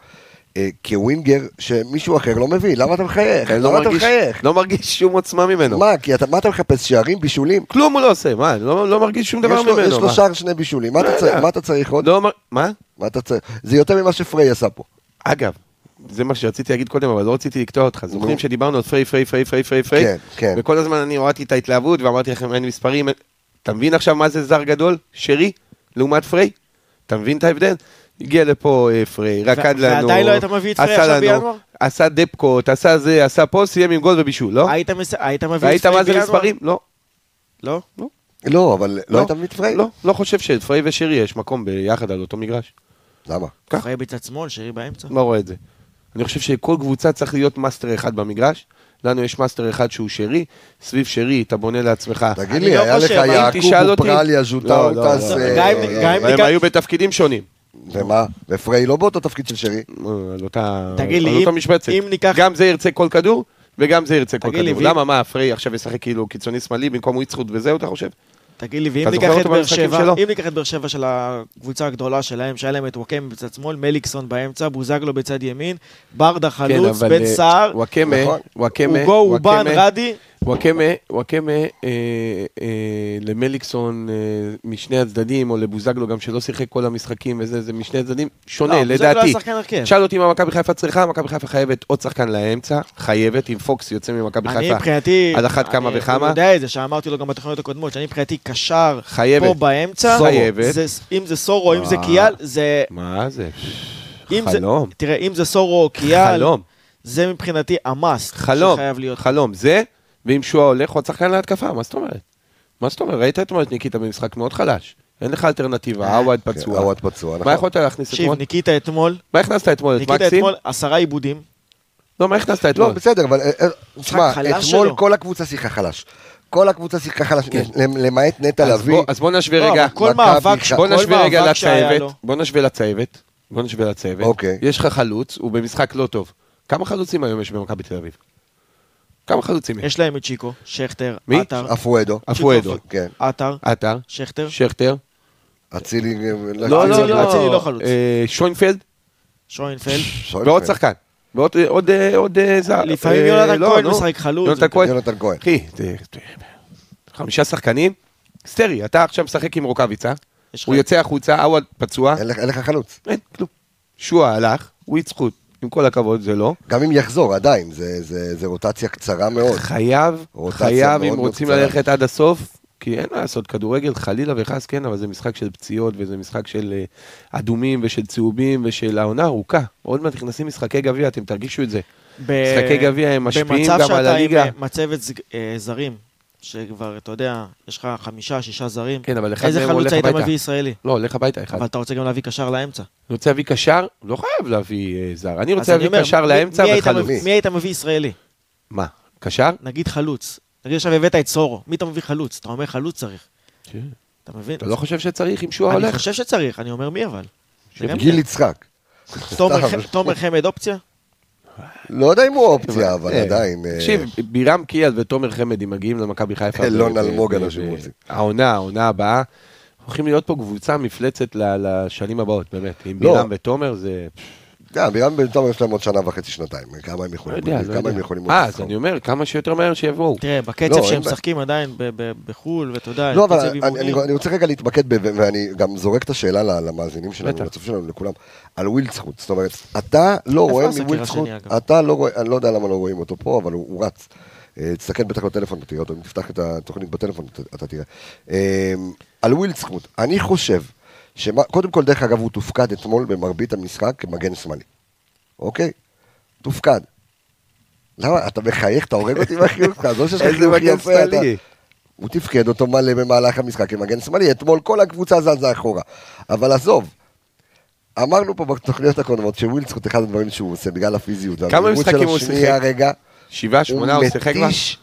אה, כ winger שמישהו אחר לא מביא, למה אתה מחייך? לא למה אתה מחייך? לא מרגיש שום עוצמה ממנו. מה, כי אתה, מה אתה מחפש, שערים, בישולים? כלום הוא לא עושה, מה, לא לא מרגיש שום דבר ממנו. יש לו? שער שני בישולים, מה, אתה. צריך, מה אתה צריך עוד? לא מה? מה אתה צריך? זה יותר ממה שפריי עשה פה. אגב, זה מה שרציתי להגיד קודם, אבל לא רציתי לקטוע אותך. זוכרים נו. שדיברנו על פריי, פריי, פריי, פריי, פריי, פריי? כן, כן. וכל הזמן אני הורדתי את ההתלהבות ואמרתי לכם, אין מספרים. אין- אתה מבין עכשיו מה זה זר גדול? שרי? לעומת פריי? אתה מבין את ההבדל? הגיע לפה אה, פריי, רקד לנו. ועדיין לא היית מביא את פריי עכשיו לנו, בינואר? עשה דפקות, עשה זה, עשה פה, סיים עם גול ובישול, לא? היית מס- היית מביא את פריי מה זה בינואר? מספרים? לא. לא? לא, אבל לא היית מביא את פריי? לא, לא חושב שפריי ושרי יש מקום ביחד על אותו מגרש. למה? פריי בצד שמאל, שרי באמצע. לא רואה את זה. אני חושב שכל קבוצה צריך להיות מאסטר אחד במגרש. לנו יש מאסטר אחד שהוא שרי, סביב שרי אתה בונה לעצמך. תגיד לי, לא היה לך יעקובו- פרליה, ז'וטאוטס, הם היו בתפקידים שונים. ומה? ופריי לא באותו תפקיד של שרי? אה, על אותה משבצת. גם זה ירצה כל כדור, וגם זה ירצה כל כדור. למה, מה, פריי עכשיו ישחק כאילו קיצוני שמאלי במקום וויצחוט וזהו, אתה חושב? תגיד לי, ואם ניקח את באר שבע? אם ניקח את באר שבע של הקבוצה הגדולה שלהם, שהיה להם את וואקמה בצד שמאל, מליקסון באמצע, בוזגלו בצד ימין, ברדה חלוץ, אבל, בן אה, סער, וואקמה, נכון. וואקמה, אוגו, אובן, רדי, וואקמה, וואקמה אה, אה, למליקסון אה, משני הצדדים, או לבוזגלו גם שלא שיחק כל המשחקים וזה, זה משני הצדדים, שונה, לא, לדעתי. שאל אותי מה מכבי חיפה צריכה, מכבי חיפה חייבת עוד שחקן לאמצע, חייבת, אם פוקס יוצא ממכבי אני חיפה, מבחינתי, על אחת כמה אני- וכמה. הוא יודע את זה, שאמרתי לו גם בתוכניות הקודמות, שאני מבחינתי קשר חייבת. פה באמצע, חייבת. זה- אם זה סורו, אם זה. קיאל, זה... מה זה? חלום. תראה, אם זה סורו או קיאל, חלום, זה מבחינתי המאסט חלום, שחייב להיות. חלום. זה, ואם שועה הולך, הוא השחקן להתקפה, מה זאת אומרת? מה זאת אומרת? ראית אתמול את ניקיטה במשחק מאוד חלש. אין לך אלטרנטיבה, עווד כן, פצוע. עווד פצוע, נכון. מה יכולת להכניס תקשיב, אתמול? ניקיטה אתמול, מה הכנסת אתמול? את ניקיטה מקסים? אתמול עשרה עיבודים. לא, מה הכנסת לא, אתמול? בסדר, אבל... אה, אה, תשמע, חלש אתמול. כל הקבוצה שיחקה חלש. כל הקבוצה שיחקה חלש, למ- למעט נטע לביא. אז בוא נשווה לא, רגע. כל מאבק, בוא נשווה רגע לו. בוא נשווה לצוות, בוא נשווה לצוות. אוקיי. יש לך חלוץ, הוא במשחק לא טוב. כמה חלוצים היום יש במכבי תל אביב? כמה חלוצים יש? יש להם את צ'יקו, שכטר, מי? עטר, אפואדו. אפואדו, כן. עטר, עטר, שכטר. שכטר. אצילי... לא, לא, אצילי- לא. אצילי לא חלוץ. אה, שוינפלד, שוינפלד. ועוד שחקן. ועוד עוד אה, עוד אה, זר. לפעמים אה, יונתן לא, כהן. משחק חלוץ. יונתן כהן. יונתן כהן. אחי, חמישה שחקנים. היסטרי, אתה עכשיו משחק עם רוקאביצה, הוא יוצא החוצה, עווד פצוע, אין לך- אין לך חלוץ. אין כלום. שועה הלך, הוא יצחוט, עם כל הכבוד זה לא. גם אם יחזור, עדיין, זה- זה זה רוטציה קצרה מאוד. חייב, חייב, מאוד אם מאוד רוצים קצרה. ללכת עד הסוף, כי אין מה לעשות, כדורגל חלילה וחס, כן, אבל זה משחק של פציעות, וזה משחק של אה, אדומים ושל צהובים ושל העונה ארוכה. עוד מעט נכנסים משחקי גביע, אתם תרגישו את זה. ב- משחקי גביע הם משפיעים במצב גם על שאתה הליגה. עם אה, מצבת אה, זרים, שכבר, אתה יודע, יש לך חמישה, שישה זרים, כן, אבל אחד איזה מהם חלוץ הולך היית הביתה. מביא ישראלי? לא, הולך הביתה אחד. אבל אתה רוצה גם להביא קשר לאמצע. אני רוצה להביא קשר, לא חייב להביא אה, זר. אני רוצה להביא קשר לאמצע היית וחלוץ. מי היית מביא ישראלי? מה, קשר? נגיד חלוץ. נגיד עכשיו הבאת את סורו, מי אתה מביא חלוץ? אתה אומר חלוץ צריך. אתה מבין? אתה לא חושב שצריך אם שועה אני הולך? חושב שצריך, אני אומר מי אבל. גיל יצחק. תומר חמד אופציה? לא יודע אם הוא אופציה, אבל אה, עדיין. אה, תקשיב, בירם קיאל ותומר חמדי מגיעים למכבי חיפה. אלון אלמוג אנשים רוצים. העונה, העונה הבאה. הולכים להיות פה קבוצה מפלצת לשנים הבאות, באמת. עם לא. בירם ותומר זה... גם בירם בן תומר יש להם עוד שנה וחצי, שנתיים. כמה הם לא יכולים יודע, לא כמה הם. יכולים... אה, אז. אני אומר, כמה שיותר מהר שיבואו. תראה, לא, בקצב אין שהם. משחקים עדיין בחו"ל, ואתה יודע, לא, אבל אני- רוצה רגע להתמקד, ואני גם זורק את השאלה למאזינים שלנו. לצופים שלנו, לכולם, על ווילדסחוט. זאת אומרת, אתה לא רואה מווילדסחוט? אתה לא רואה, אני לא יודע למה לא רואים אותו פה, אבל הוא רץ. אה, תסתכל בטח בטלפון ותראה אותו, אם תפתח את התוכנית בטלפון אתה- אתה תראה. אה, על ווילדסחוט, אני חושב, שמה- קודם כל, דרך אגב, הוא תופקד אתמול במרבית המשחק כמגן שמאלי. אוקיי? תופקד. למה? אתה מחייך, אתה הורג אותי מהחיוך שלך, עזוב שיש לך חיוך יפה. אתה-. הוא תפקד אותו מלא במהלך המשחק כמגן שמאלי, אתמול כל הקבוצה זזה אחורה. אבל עזוב, אמרנו פה בתוכניות הקודמות שווילדסקוט אחד הדברים שהוא עושה בגלל הפיזיות. כמה משחקים הוא שיחק? רגע, שבעה, שמונה, הוא שיחק כבר? מתיש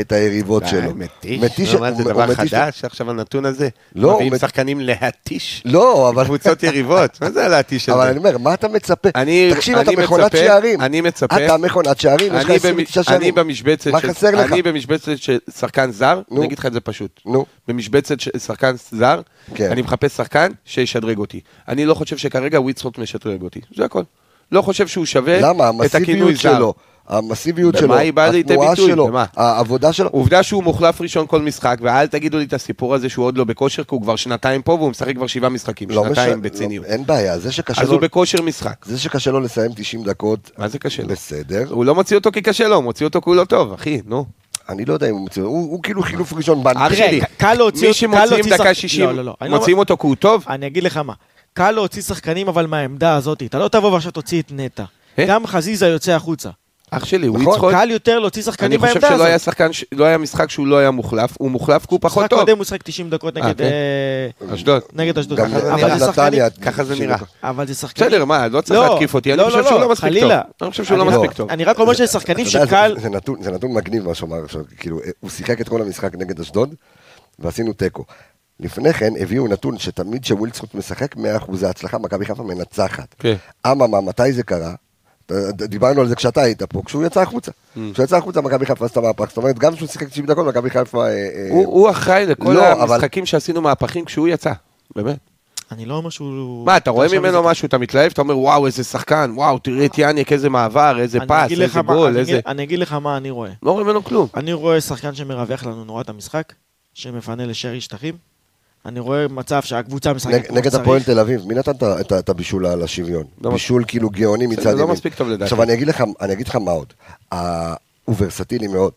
את היריבות די, שלו. מתיש. לא, מה, זה דבר מתיש- חדש עכשיו הנתון הזה? לא, מביאים שחקנים להתיש לא, אבל... קבוצות יריבות, מה זה הלהתיש אבל הזה? אני אומר, מה אתה מצפה? אני- תקשיב, אתה מכונת שערים. אני מצפה- אתה מכונת שערים, יש לך אני 29 במ- שערים. אני במשבצת מה חסר לך? אני במשבצת של שחקן זר, נו. אני אגיד לך את זה פשוט. נו, במשבצת של שחקן זר, כן. אני מחפש שחקן שישדרג אותי. אני לא חושב שכרגע וויצחוט משדרג אותי, זה הכל. לא חושב שהוא שווה למה? את הכינוי זר. שלו, המסיביות שלו, היא באה לידי התנועה ביטוי? שלו, במה? העבודה שלו. עובדה שהוא מוחלף ראשון כל משחק, ואל תגידו לי את הסיפור הזה שהוא עוד לא בכושר, כי הוא כבר שנתיים פה והוא משחק כבר שבעה משחקים, לא שנתיים משנה, בציניות. לא, אין בעיה, זה שקשה אז לו... הוא בכושר משחק. זה שקשה לו לסיים 90 דקות, מה זה קשה לו? בסדר. הוא לא מוציא אותו כי קשה לו, הוא מוציא אותו כי הוא לא טוב, אחי, נו. אני לא יודע אם הוא מוציא, הוא הוא כאילו חילוף ראשון בנק. שלי, קל להוציא- מי שמוציאים דקה שחק- 60, לא, לא, לא, לא- מוציאים אותו כי הוא טוב? אני אגיד לך מה, קל להוציא שחקנים אבל מהעמדה הזאת, אתה לא תבוא ועכשיו תוציא את נטע. אה? גם חזיזה יוצא החוצה. אח שלי, הוא נכון, יצחוק. קל יותר להוציא אני שחקנים חושב בעמדה שלא היה הזאת. שחקן, לא היה משחק שהוא לא היה מוחלף, הוא מוחלף כי הוא פחות משחק טוב. קודם הוא שיחק 90 דקות נגד... כן. אה, אשדוד. נגד אשדוד. ככה זה אבל נראה. זה שחקנים... נתניה, ככה זה 90 נראה. דקות. אבל זה שחקנים... בסדר, מה, לא צריך לא, להתקיף אותי, אני לא, חושב לא, שהוא לא, מספיק טוב. אני חושב שהוא לא אני- מספיק טוב. אני רק אומר שזה שחקנים שקל... זה- נתון- זה נתון מגניב מה שהוא אמר עכשיו, כאילו, אה, הוא שיחק את כל המשחק נגד אשדוד, ועשינו תיקו. לפני כן הביאו נתון שתמיד שווילדסקוט משחק 100% הצלחה, מכבי חיפה מנצחת. כן. אממה, מתי זה קרה? דיברנו על זה כשאתה היית פה, כשהוא יצא החוצה. Mm. כשהוא יצא החוצה, מכבי חיפה עשתה מהפך. זאת אומרת, גם כשהוא שיחק 90 דקות, מכבי חיפה... אה, אה, הוא אחראי לכל לא, אבל- המשחקים שעשינו מהפכים כשהוא יצא, באמת. אני לא אומר שהוא... מה, אתה רואה ממנו משהו, אתה מתלהב, אתה אומר, וואו, איזה שחקן, וואו, תראה את יאניק, איזה מעבר, איזה אני פס, איזה גול, אני איזה... אני אגיד לך מה אני רואה. לא רואה ממנו כלום. אני רואה שחקן שמרווח לנו נורא את המשחק, שמפנה לשרי שטחים. אני רואה מצב שהקבוצה משחקת כמו נגד שצריך. הפועל תל אביב, מי נתן את הבישול על השוויון? לא בישול כאילו גאוני מצד בסדר, ימין. לא מספיק טוב לדעתי. עכשיו אני אגיד לך, אני אגיד לך מה עוד. הוא ורסטילי מאוד.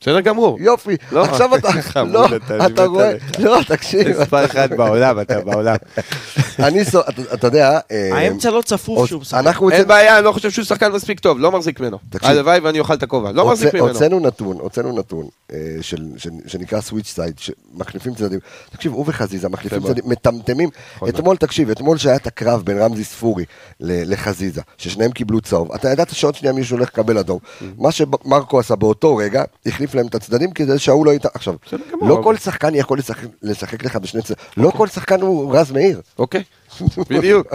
בסדר גמור. יופי, לא, עכשיו אתה, לא, אתה, רואה. לא, תקשיב. מספר אחד בעולם, אתה בעולם. אני, אתה- אתה יודע... אה, האמצע לא צפוף שהוא משחק. אנחנו אין בעיה, אני לא חושב שהוא שחקן מספיק טוב, לא מחזיק ממנו. תקשיב. הלוואי ואני אוכל את הכובע, לא מחזיק ממנו. הוצאנו נתון, הוצאנו נתון אה, של- של- שנקרא סוויץ' סייד, שמחליפים צדדים. תקשיב, הוא וחזיזה מחליפים. צדדים, מטמטמים. נכון אתמול, תקשיב, אתמול שהיה את הקרב בין רמזי ספורי ל- לחזיזה, ששניהם קיבלו צהוב, אתה ידעת שעוד שנייה מישהו הולך לקבל אדום. Mm-hmm. מה שמרקו עשה באותו רגע, החליף להם את הצדדים כדי שההוא לא ייתן... עכשיו, לא כל שחקן יכול לשחק- לך בשני צדדים, לא כל שחקן הוא רז מאיר. אוקיי, בדיוק.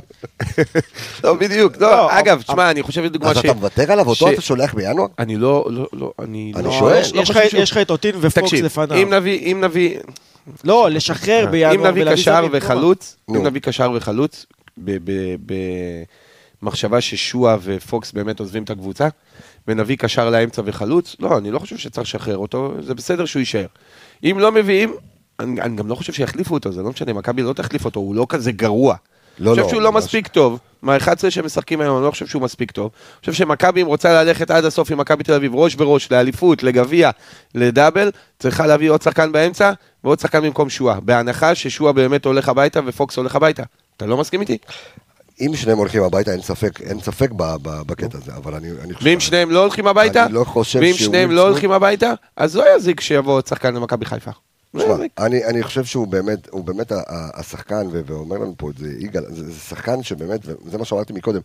לא, בדיוק. לא, לא, אגב, תשמע, אני חושב לדוגמה אז ש... אתה מוותר עליו, אותו אתה שולח בינואר? אני לא, לא, לא, אני אני לא... שואל. יש- לא יש לך- את אוטין ופוקס לפניו. אם נביא, אם נביא, לא, לשחרר בינואר אם נביא קשר וחלוץ. אם נביא קשר וחלוץ, במחשבה ששועה ופוקס באמת עוזבים את הקבוצה, ונביא קשר לאמצע וחלוץ, לא, אני לא חושב שצריך לשחרר אותו, זה בסדר שהוא יישאר. אם לא מביאים, אני, אני גם לא חושב שיחליפו אותו, זה לא משנה, מכבי לא תחליף אותו, הוא לא כזה גרוע. לא, אני לא, חושב שהוא לא ממש. מספיק טוב, מה-11 שמשחקים היום, אני לא חושב שהוא מספיק טוב. אני חושב שמכבי, אם רוצה ללכת עד הסוף עם מכבי תל אביב, ראש בראש, לאליפות, לגביע, לדאבל, צריכה להביא עוד שחקן באמצע, ועוד שחקן במקום שועה. בהנחה ששועה באמת הולך הביתה ופוקס הולך הביתה. אתה לא מסכים איתי? אם שניהם הולכים הביתה, אין ספק, אין ספק בקטע הזה, אבל אני אני חושב... ואם שניהם לא הולכים הביתה, אני לא חושב ואם שהוא שניהם לא. הולכים הביתה, אז לא יזיק שיבוא עוד שחקן למכבי חיפה. לא תשמע, יזיק. אני, אני חושב שהוא באמת, הוא באמת השחקן, ואומר לנו פה את זה יגאל, זה, זה שחקן שבאמת, וזה מה שאמרתי מקודם,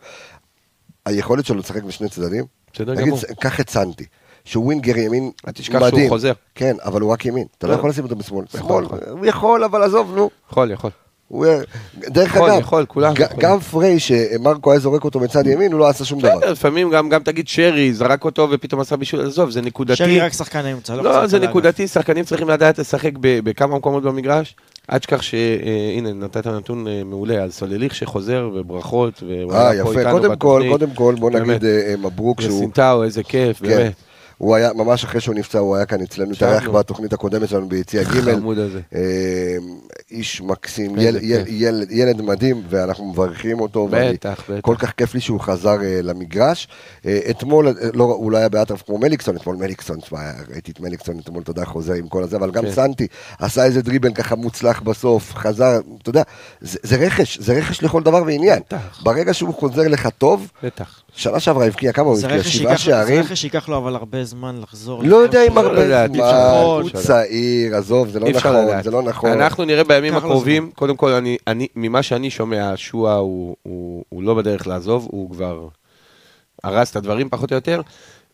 היכולת שלו לשחק בשני צדדים, בסדר נגיד. קח את סנטי, שהוא ווינגר ימין אל תשכח שהוא מדהים, חוזר. כן, אבל הוא רק ימין, אתה לא לא. יכול לשים אותו בשמאל, יכול, שמאל, יכול. הוא יכול, אבל עזוב, נו. יכול, יכול. הוא, דרך יכול, אגב, יכול, כולם ג- יכולים. גם פריי, שמרקו היה זורק אותו מצד ימין, הוא לא עשה שום דבר. לפעמים גם גם תגיד שרי, זרק אותו ופתאום עשה בישול, עזוב, זה נקודתי. שרי רק שחקן האמצע, לא לא, זה. נקודתי, שחקנים צריכים לדעת לשחק ב- בכמה מקומות במגרש. אל תשכח שהנה, נתת נתון אה, מעולה על סולליך שחוזר, וברכות, והוא אה, היה פה יפה, איתנו קודם כל. קודם כל, בוא. נגיד אה, אה, מברוק שהוא... וסינטאו, איזה כיף, כן. באמת. הוא היה, ממש אחרי שהוא נפצע, הוא היה כאן אצלנו, התארח. בתוכנית הקודמת שלנו ביציע ג'. חמוד הזה. איש מקסים, איזה יל, יל, כיף. ילד, ילד מדהים, ואנחנו מברכים אותו. ואני- בטח, בטח. כל כך כיף לי שהוא חזר אה, למגרש. אה, אתמול, אה, לא, הוא לא היה באטרף כמו מליקסון, אתמול מליקסון, תשמע, ראיתי את מליקסון אתמול, אתה יודע, חוזר עם כל הזה, אבל גם כן. סנטי עשה איזה דריבל ככה מוצלח בסוף, חזר, אתה יודע, זה, זה רכש, זה רכש לכל דבר ועניין. בטח. ברגע שהוא חוזר לך טוב, בטח. שנה שעברה הבקיע כמה הוא הבקיע? שבעה שייקח- זה שערים. רכש שייקח לו אבל הרבה זמן לחזור. לא יודע אם. לא הרבה אי זמן, הוא. צעיר, עזוב, זה לא נכון. זה לא נכון. אנחנו נראה בימים הקרובים, קודם כל, אני, אני, ממה שאני שומע, שועה הוא, הוא, הוא לא בדרך לעזוב, הוא כבר הרס את הדברים פחות או יותר.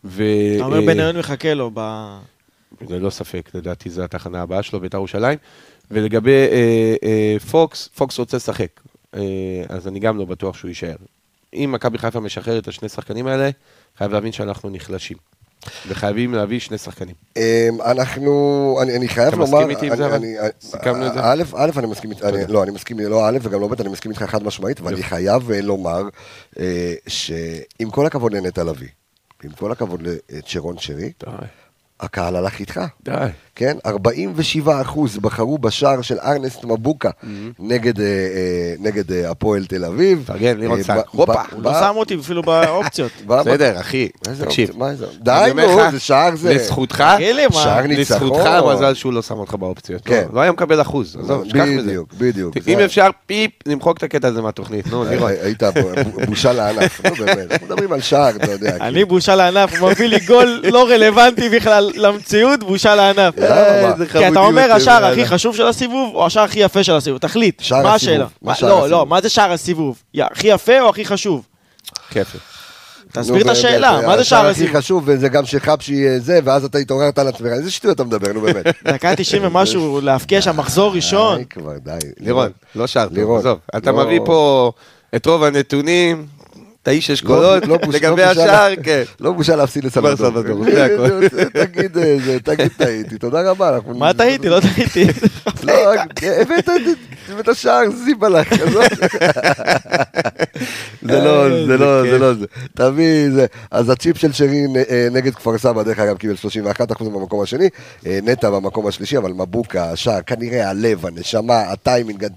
ו... אתה אומר אה, בניון מחכה לו ב... ללא ספק, לדעתי זו התחנה הבאה שלו, בית"ר ירושלים. ולגבי אה, אה, פוקס, פוקס רוצה לשחק, אה, אז אני גם לא בטוח שהוא יישאר. אם מכבי חיפה משחררת את השני שחקנים האלה, חייב להבין שאנחנו נחלשים. וחייבים להביא שני שחקנים. אמ, אנחנו, אני, אני חייב אתה לומר, מסכים איתי עם זה? אני- סיכמנו את זה? א', א', אני מסכים איתך. לא, אני מסכים, לא א' וגם לא ב', אני מסכים איתך חד משמעית, ואני. חייב אה, לומר אה, שעם כל הכבוד לנטע לביא, עם כל הכבוד לצ'רון שרי, די, הקהל הלך איתך. די. כן? 47 אחוז בחרו בשער של ארנסט מבוקה נגד, אה, אה, נגד אה, הפועל תל אביב. תפרגן, לירון. ב- הופה. הוא לא שם אותי אפילו באופציות. בסדר, אחי, תקשיב. אופציה, מה זה? די, נו, זה שער זה... לזכותך? שער ניצחון. לזכותך מזל שהוא לא שם אותך באופציות. כן. לא, לא היה מקבל אחוז, עזוב, שכח מזה. בדיוק, בדיוק. אם אפשר, פיפ, למחוק את הקטע הזה מהתוכנית. נו, לירון. היית בושה לענף, נו באמת, אנחנו מדברים על שער, אתה יודע. אני בושה לענף, מביא לי גול לא רלוונטי בכלל למציאות, בושה לענף. איזה כי אתה אומר השער. הכי חשוב של הסיבוב, או השער הכי יפה של הסיבוב? תחליט, מה. השאלה? לא? לא, מה זה שער הסיבוב? יא, הכי יפה או הכי חשוב? כיף. תסביר את השאלה, באמת, מה זה שער הסיבוב? הכי חשוב, וזה גם שחבשי אה, זה, ואז אתה התעוררת על עצמך, איזה שטויות אתה מדבר, נו באמת. דקה 90 ומשהו, להבקיע שם מחזור ראשון. די כבר, די. לירון, לא שער טוב, לירון, עזוב. אתה לא- מביא פה את רוב הנתונים, אתה איש אשכולות, לא לגבי לא בושה השער, לה- כן. לא בושה להפסיד לסלבדור. תגיד, זה, תגיד טעיתי, תודה רבה. מה טעיתי? לא טעיתי. לא, הבאת את- את השער זיבלך, עזוב. זה לא, זה לא, זה לא זה. תביא, זה. אז הצ'יפ של שרי אה, נגד כפר סבא, דרך אגב, קיבל 31% במקום השני, אה, נטע במקום השלישי, אבל מבוקה, השער, כנראה הלב, הנשמה, הטיימינג,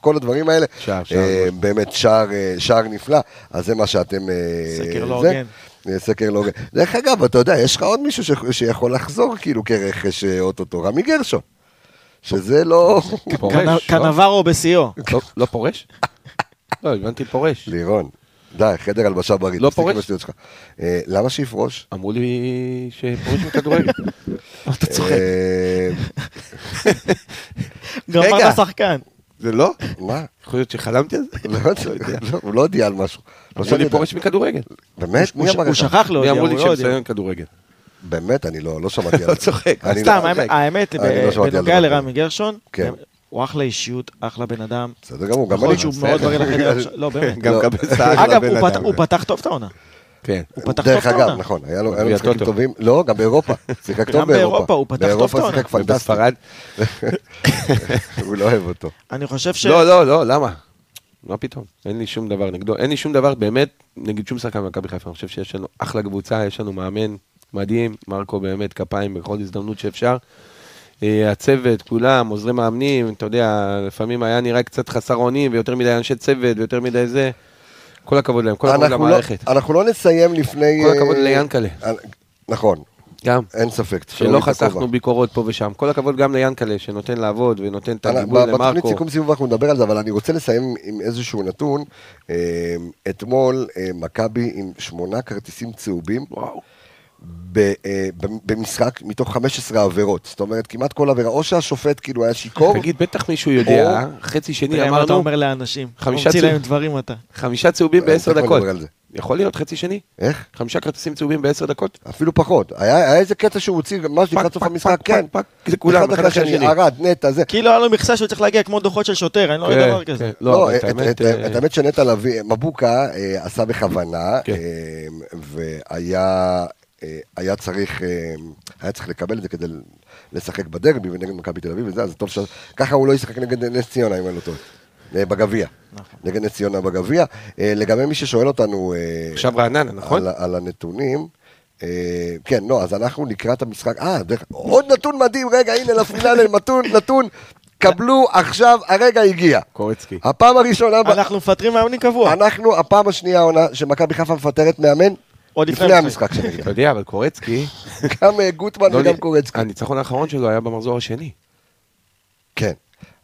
כל הדברים האלה, שער, שער, אה. באמת שער, אה, שער נפלא, אז זה מה שאתם... אה, סקר לא. הוגן. אה, סקר לא הוגן. דרך אגב, אתה יודע, יש לך עוד מישהו שיכול לחזור כאילו כרכש אה, אוטוטו, רמי גרשון. שזה לא... לא? קנברו בשיאו. לא- לא פורש? לא, הבנתי פורש. לירון, די, חדר הלבשה בריא. לא פורש? אה, למה שיפרוש? אמרו לי שפורש מכדורגל. אתה צוחק. גם. אמרת שחקן. זה לא? מה? יכול להיות שחלמתי על זה? לא יודע, לא, הוא לא הודיע על משהו. לא אמרו לי. פורש מכדורגל. באמת? מי הוא ש- אמר הוא לך? שכח מי להודיע, אמרו לי לא הודיע. שמסיים כדורגל. באמת? אני לא לא שמעתי על לא זה. צוחק. אני סתם, לא- האמת- לא בנוגע לרמי גרשון, כן. הוא אחלה אישיות, אחלה בן אדם. בסדר גמור, גם יכול אני. להיות שהוא מאוד בריא לחדר. לא, באמת. גם לא. אגב, הוא פתח טוב את העונה. כן. הוא פתח טוב דרך את העונה. אגב, נכון, היה לו משחקים. טובים. לא, גם באירופה. שיחק טוב גם באירופה. באירופה, הוא פתח טוב את באירופה העונה. שיחק פנטסטי. הוא לא אוהב אותו. אני חושב ש... לא, לא, לא, למה? מה פתאום? אין לי שום דבר נגדו. אין לי שום דבר באמת נגד שום שחקן במכבי חיפה. אני חושב שיש לנו אחלה קבוצה, יש לנו מאמן מדהים. מרקו באמת כפיים בכל הזדמנות שאפשר. אה, הצוות, כולם, עוזרי מאמנים, אתה יודע, לפעמים היה נראה קצת חסר אונים, ויותר מדי אנשי צוות, ויותר מדי זה. כל הכבוד להם, כל הכבוד לא- למערכת. אנחנו לא נסיים לפני... כל הכבוד אה, ליאנקלה. נכון, גם. אין ספק. שלא. חסכנו ביקורות פה ושם. כל הכבוד גם ליאנקלה, שנותן לעבוד ונותן את הגיבוי ב- בתוכנית למרקו. סיכום סיבוב אנחנו נדבר על זה, אבל אני רוצה לסיים עם איזשהו נתון. אה, אתמול מכבי עם שמונה כרטיסים צהובים וואו. ב- אה, במשחק מתוך 15 עבירות. זאת אומרת, כמעט כל עבירה, או שהשופט כאילו היה שיכור, תגיד, בטח מישהו יודע, חצי שני מה אתה אמרנו, אומר לאנשים. חמישה ממציא צהוב. להם דברים אתה. חמישה צהובים אה, בעשר דקות. יכול להיות חצי שני? איך? חמישה כרטיסים צהובים בעשר דקות? אפילו פחות. היה היה איזה קטע שהוא הוציא, ממש לקראת סוף המשחק, כן. פק, פק, זה כולם, אחד אחרי השני. ערד, נטע, זה. כאילו היה לו מכסה שהוא צריך להגיע כמו דוחות של שוטר, אני לא רואה כן, דבר כזה. כן. לא, לא, את- האמת... אה, את האמת שנטע לביא, מבוקה עשה בכוונה, כן. והיה היה צריך אה, היה צריך לקבל את זה כדי לשחק בדרבי ונגד מכבי תל אביב וזה, אז טוב ש... ככה הוא לא ישחק נגד נס ציונה, אם אני לא טועה. אה, בגביע. נכון. נגד נס ציונה בגביע. אה, לגבי מי ששואל אותנו... אה, עכשיו רעננה, נכון? על, על הנתונים. אה, כן, לא, אז אנחנו לקראת המשחק, אה, דרך, עוד נתון מדהים, רגע, הנה לפינאלי, נתון, נתון, קבלו עכשיו, הרגע הגיע. קורצקי. הפעם הראשונה, אנחנו מפטרים מאמנים קבוע. אנחנו, הפעם השנייה העונה שמכבי חיפה מפטרת מאמן, עוד לפני המשחק. שנגיד. אתה יודע, אבל קורצקי... גם אה, גוטמן לא וגם לי- קורצקי. הניצחון האחרון שלו היה במחזור השני. כן.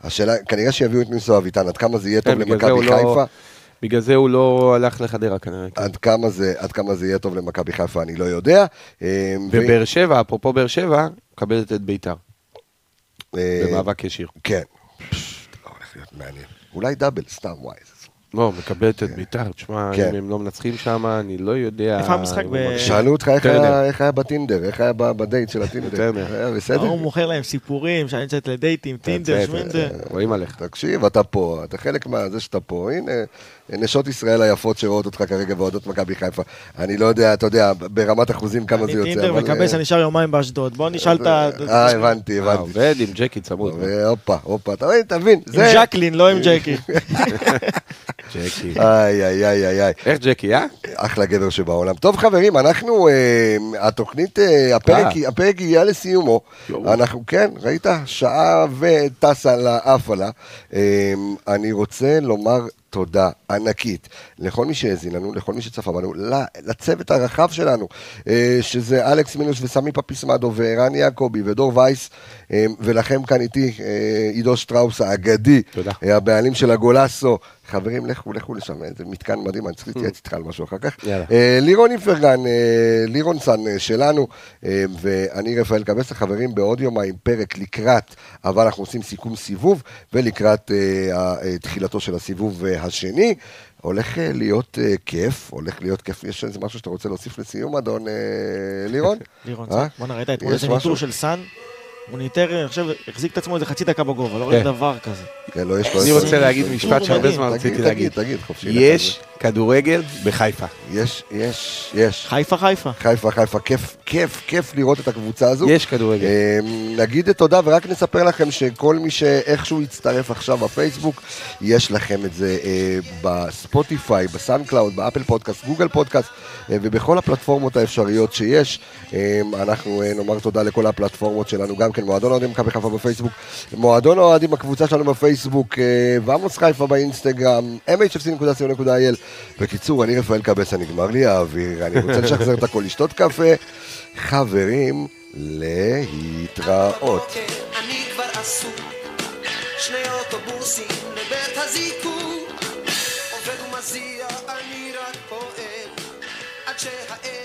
השאלה, כנראה שיביאו את ניסו אביטן, עד כמה זה יהיה טוב כן, הוא למכבי לא- חיפה, בגלל זה הוא לא הלך לחדרה כנראה. כן. עד כמה זה- עד כמה זה יהיה טוב למכבי חיפה, אני לא יודע. אה, ובאר שבע, אפרופו באר שבע, מקבלת את ביתר. אה, במאבק ישיר. כן. אולי דאבל, סתם, וואי. לא, מקבלת את ביתר. תשמע, כן. אם הם לא מנצחים שם, אני לא יודע... איפה המשחק אם ב-. שאלו אותך איך. היה- בטינדר, איך היה ב- בדייט של הטינדר. היה בסדר? הוא מוכר להם סיפורים, שאני יוצאת לדייטים, טינדר, זה, שמינדר. רואים עליך. תקשיב, אתה פה, אתה חלק מהזה שאתה פה, הנה, נשות ישראל היפות שרואות אותך כרגע ואוהדות מכבי חיפה. אני לא יודע, אתה יודע, ברמת אחוזים כמה זה אני יוצא. טינדר אבל, מקבל אה, שאני נשאר יומיים באשדוד. בוא נשאל את ה... אה, הבנתי, אה, הבנתי. עובד עם ג'קי צמוד. והופה, הופה, אתה מבין, תבין. עם. ז'קלין, לא עם ג'קי. ג'קי. איי, איי, איי, איי, איי. איך ג'קי, אה? אחלה גבר שבעולם. טוב חברים, אנחנו, אה, התוכנית, אה, הפרק, אה. הגיע לסיומו. אנחנו, כן, ראית? שעה וטסה לאף עלה. אה, אני רוצה לומר תודה ענקית לכל מי שהאזין לנו, לכל מי שצפה בנו, לצוות הרחב שלנו, אה, שזה אלכס מינוס וסמי פפיסמדו וערן יעקבי ודור וייס, אה, ולכם כאן איתי, אה, עידו שטראוס האגדי, תודה. הבעלים של הגולסו. חברים, לכו, לכו לשם, איזה מתקן מדהים, אני צריך להתייעץ איתך על משהו אחר כך. לירון איפרגן, לירון סן שלנו, ואני רפאל קבסה, חברים, בעוד יומיים פרק לקראת, אבל אנחנו עושים סיכום סיבוב, ולקראת תחילתו של הסיבוב השני. הולך אה, להיות אה, כיף, הולך להיות כיף. יש איזה משהו שאתה רוצה להוסיף לסיום, אדון אה, לירון? לירון? בוא נראה, אתמול יש איזה? ניטור של סאן. הוא ניטר, אני חושב, החזיק את עצמו איזה חצי דקה בגובה, לא כן. רואה דבר כזה. כן, לא, אני רוצה להגיד משפט שהרבה. זמן רציתי להגיד. תגיד, חופשי. יש כדורגל בחיפה. יש, יש, יש. חיפה חיפה. חיפה, חיפה, כיף, כיף, כיף לראות את הקבוצה הזו. יש כדורגל. אמ, נגיד תודה ורק נספר לכם שכל מי שאיכשהו יצטרף עכשיו בפייסבוק, יש לכם את זה אה, בספוטיפיי, בסאונד קלאוד, באפל פודקאסט, גוגל פודקאסט אה, ובכל הפלטפורמות האפשריות שיש. אמ, אנחנו אה, נאמר תודה לכל הפלטפורמות שלנו, גם כן מועדון אוהדים מכבי חיפה בפייסבוק, מועדון אוהדים הקבוצה שלנו בפייסבוק, אה, ועמוס חיפה באינסטגרם, mhfc.co.il. בקיצור, אני רפאל קבסה, נגמר לי האוויר, אני רוצה לשחזר את הכל, לשתות קפה. חברים, להתראות. מזיע אני שהערב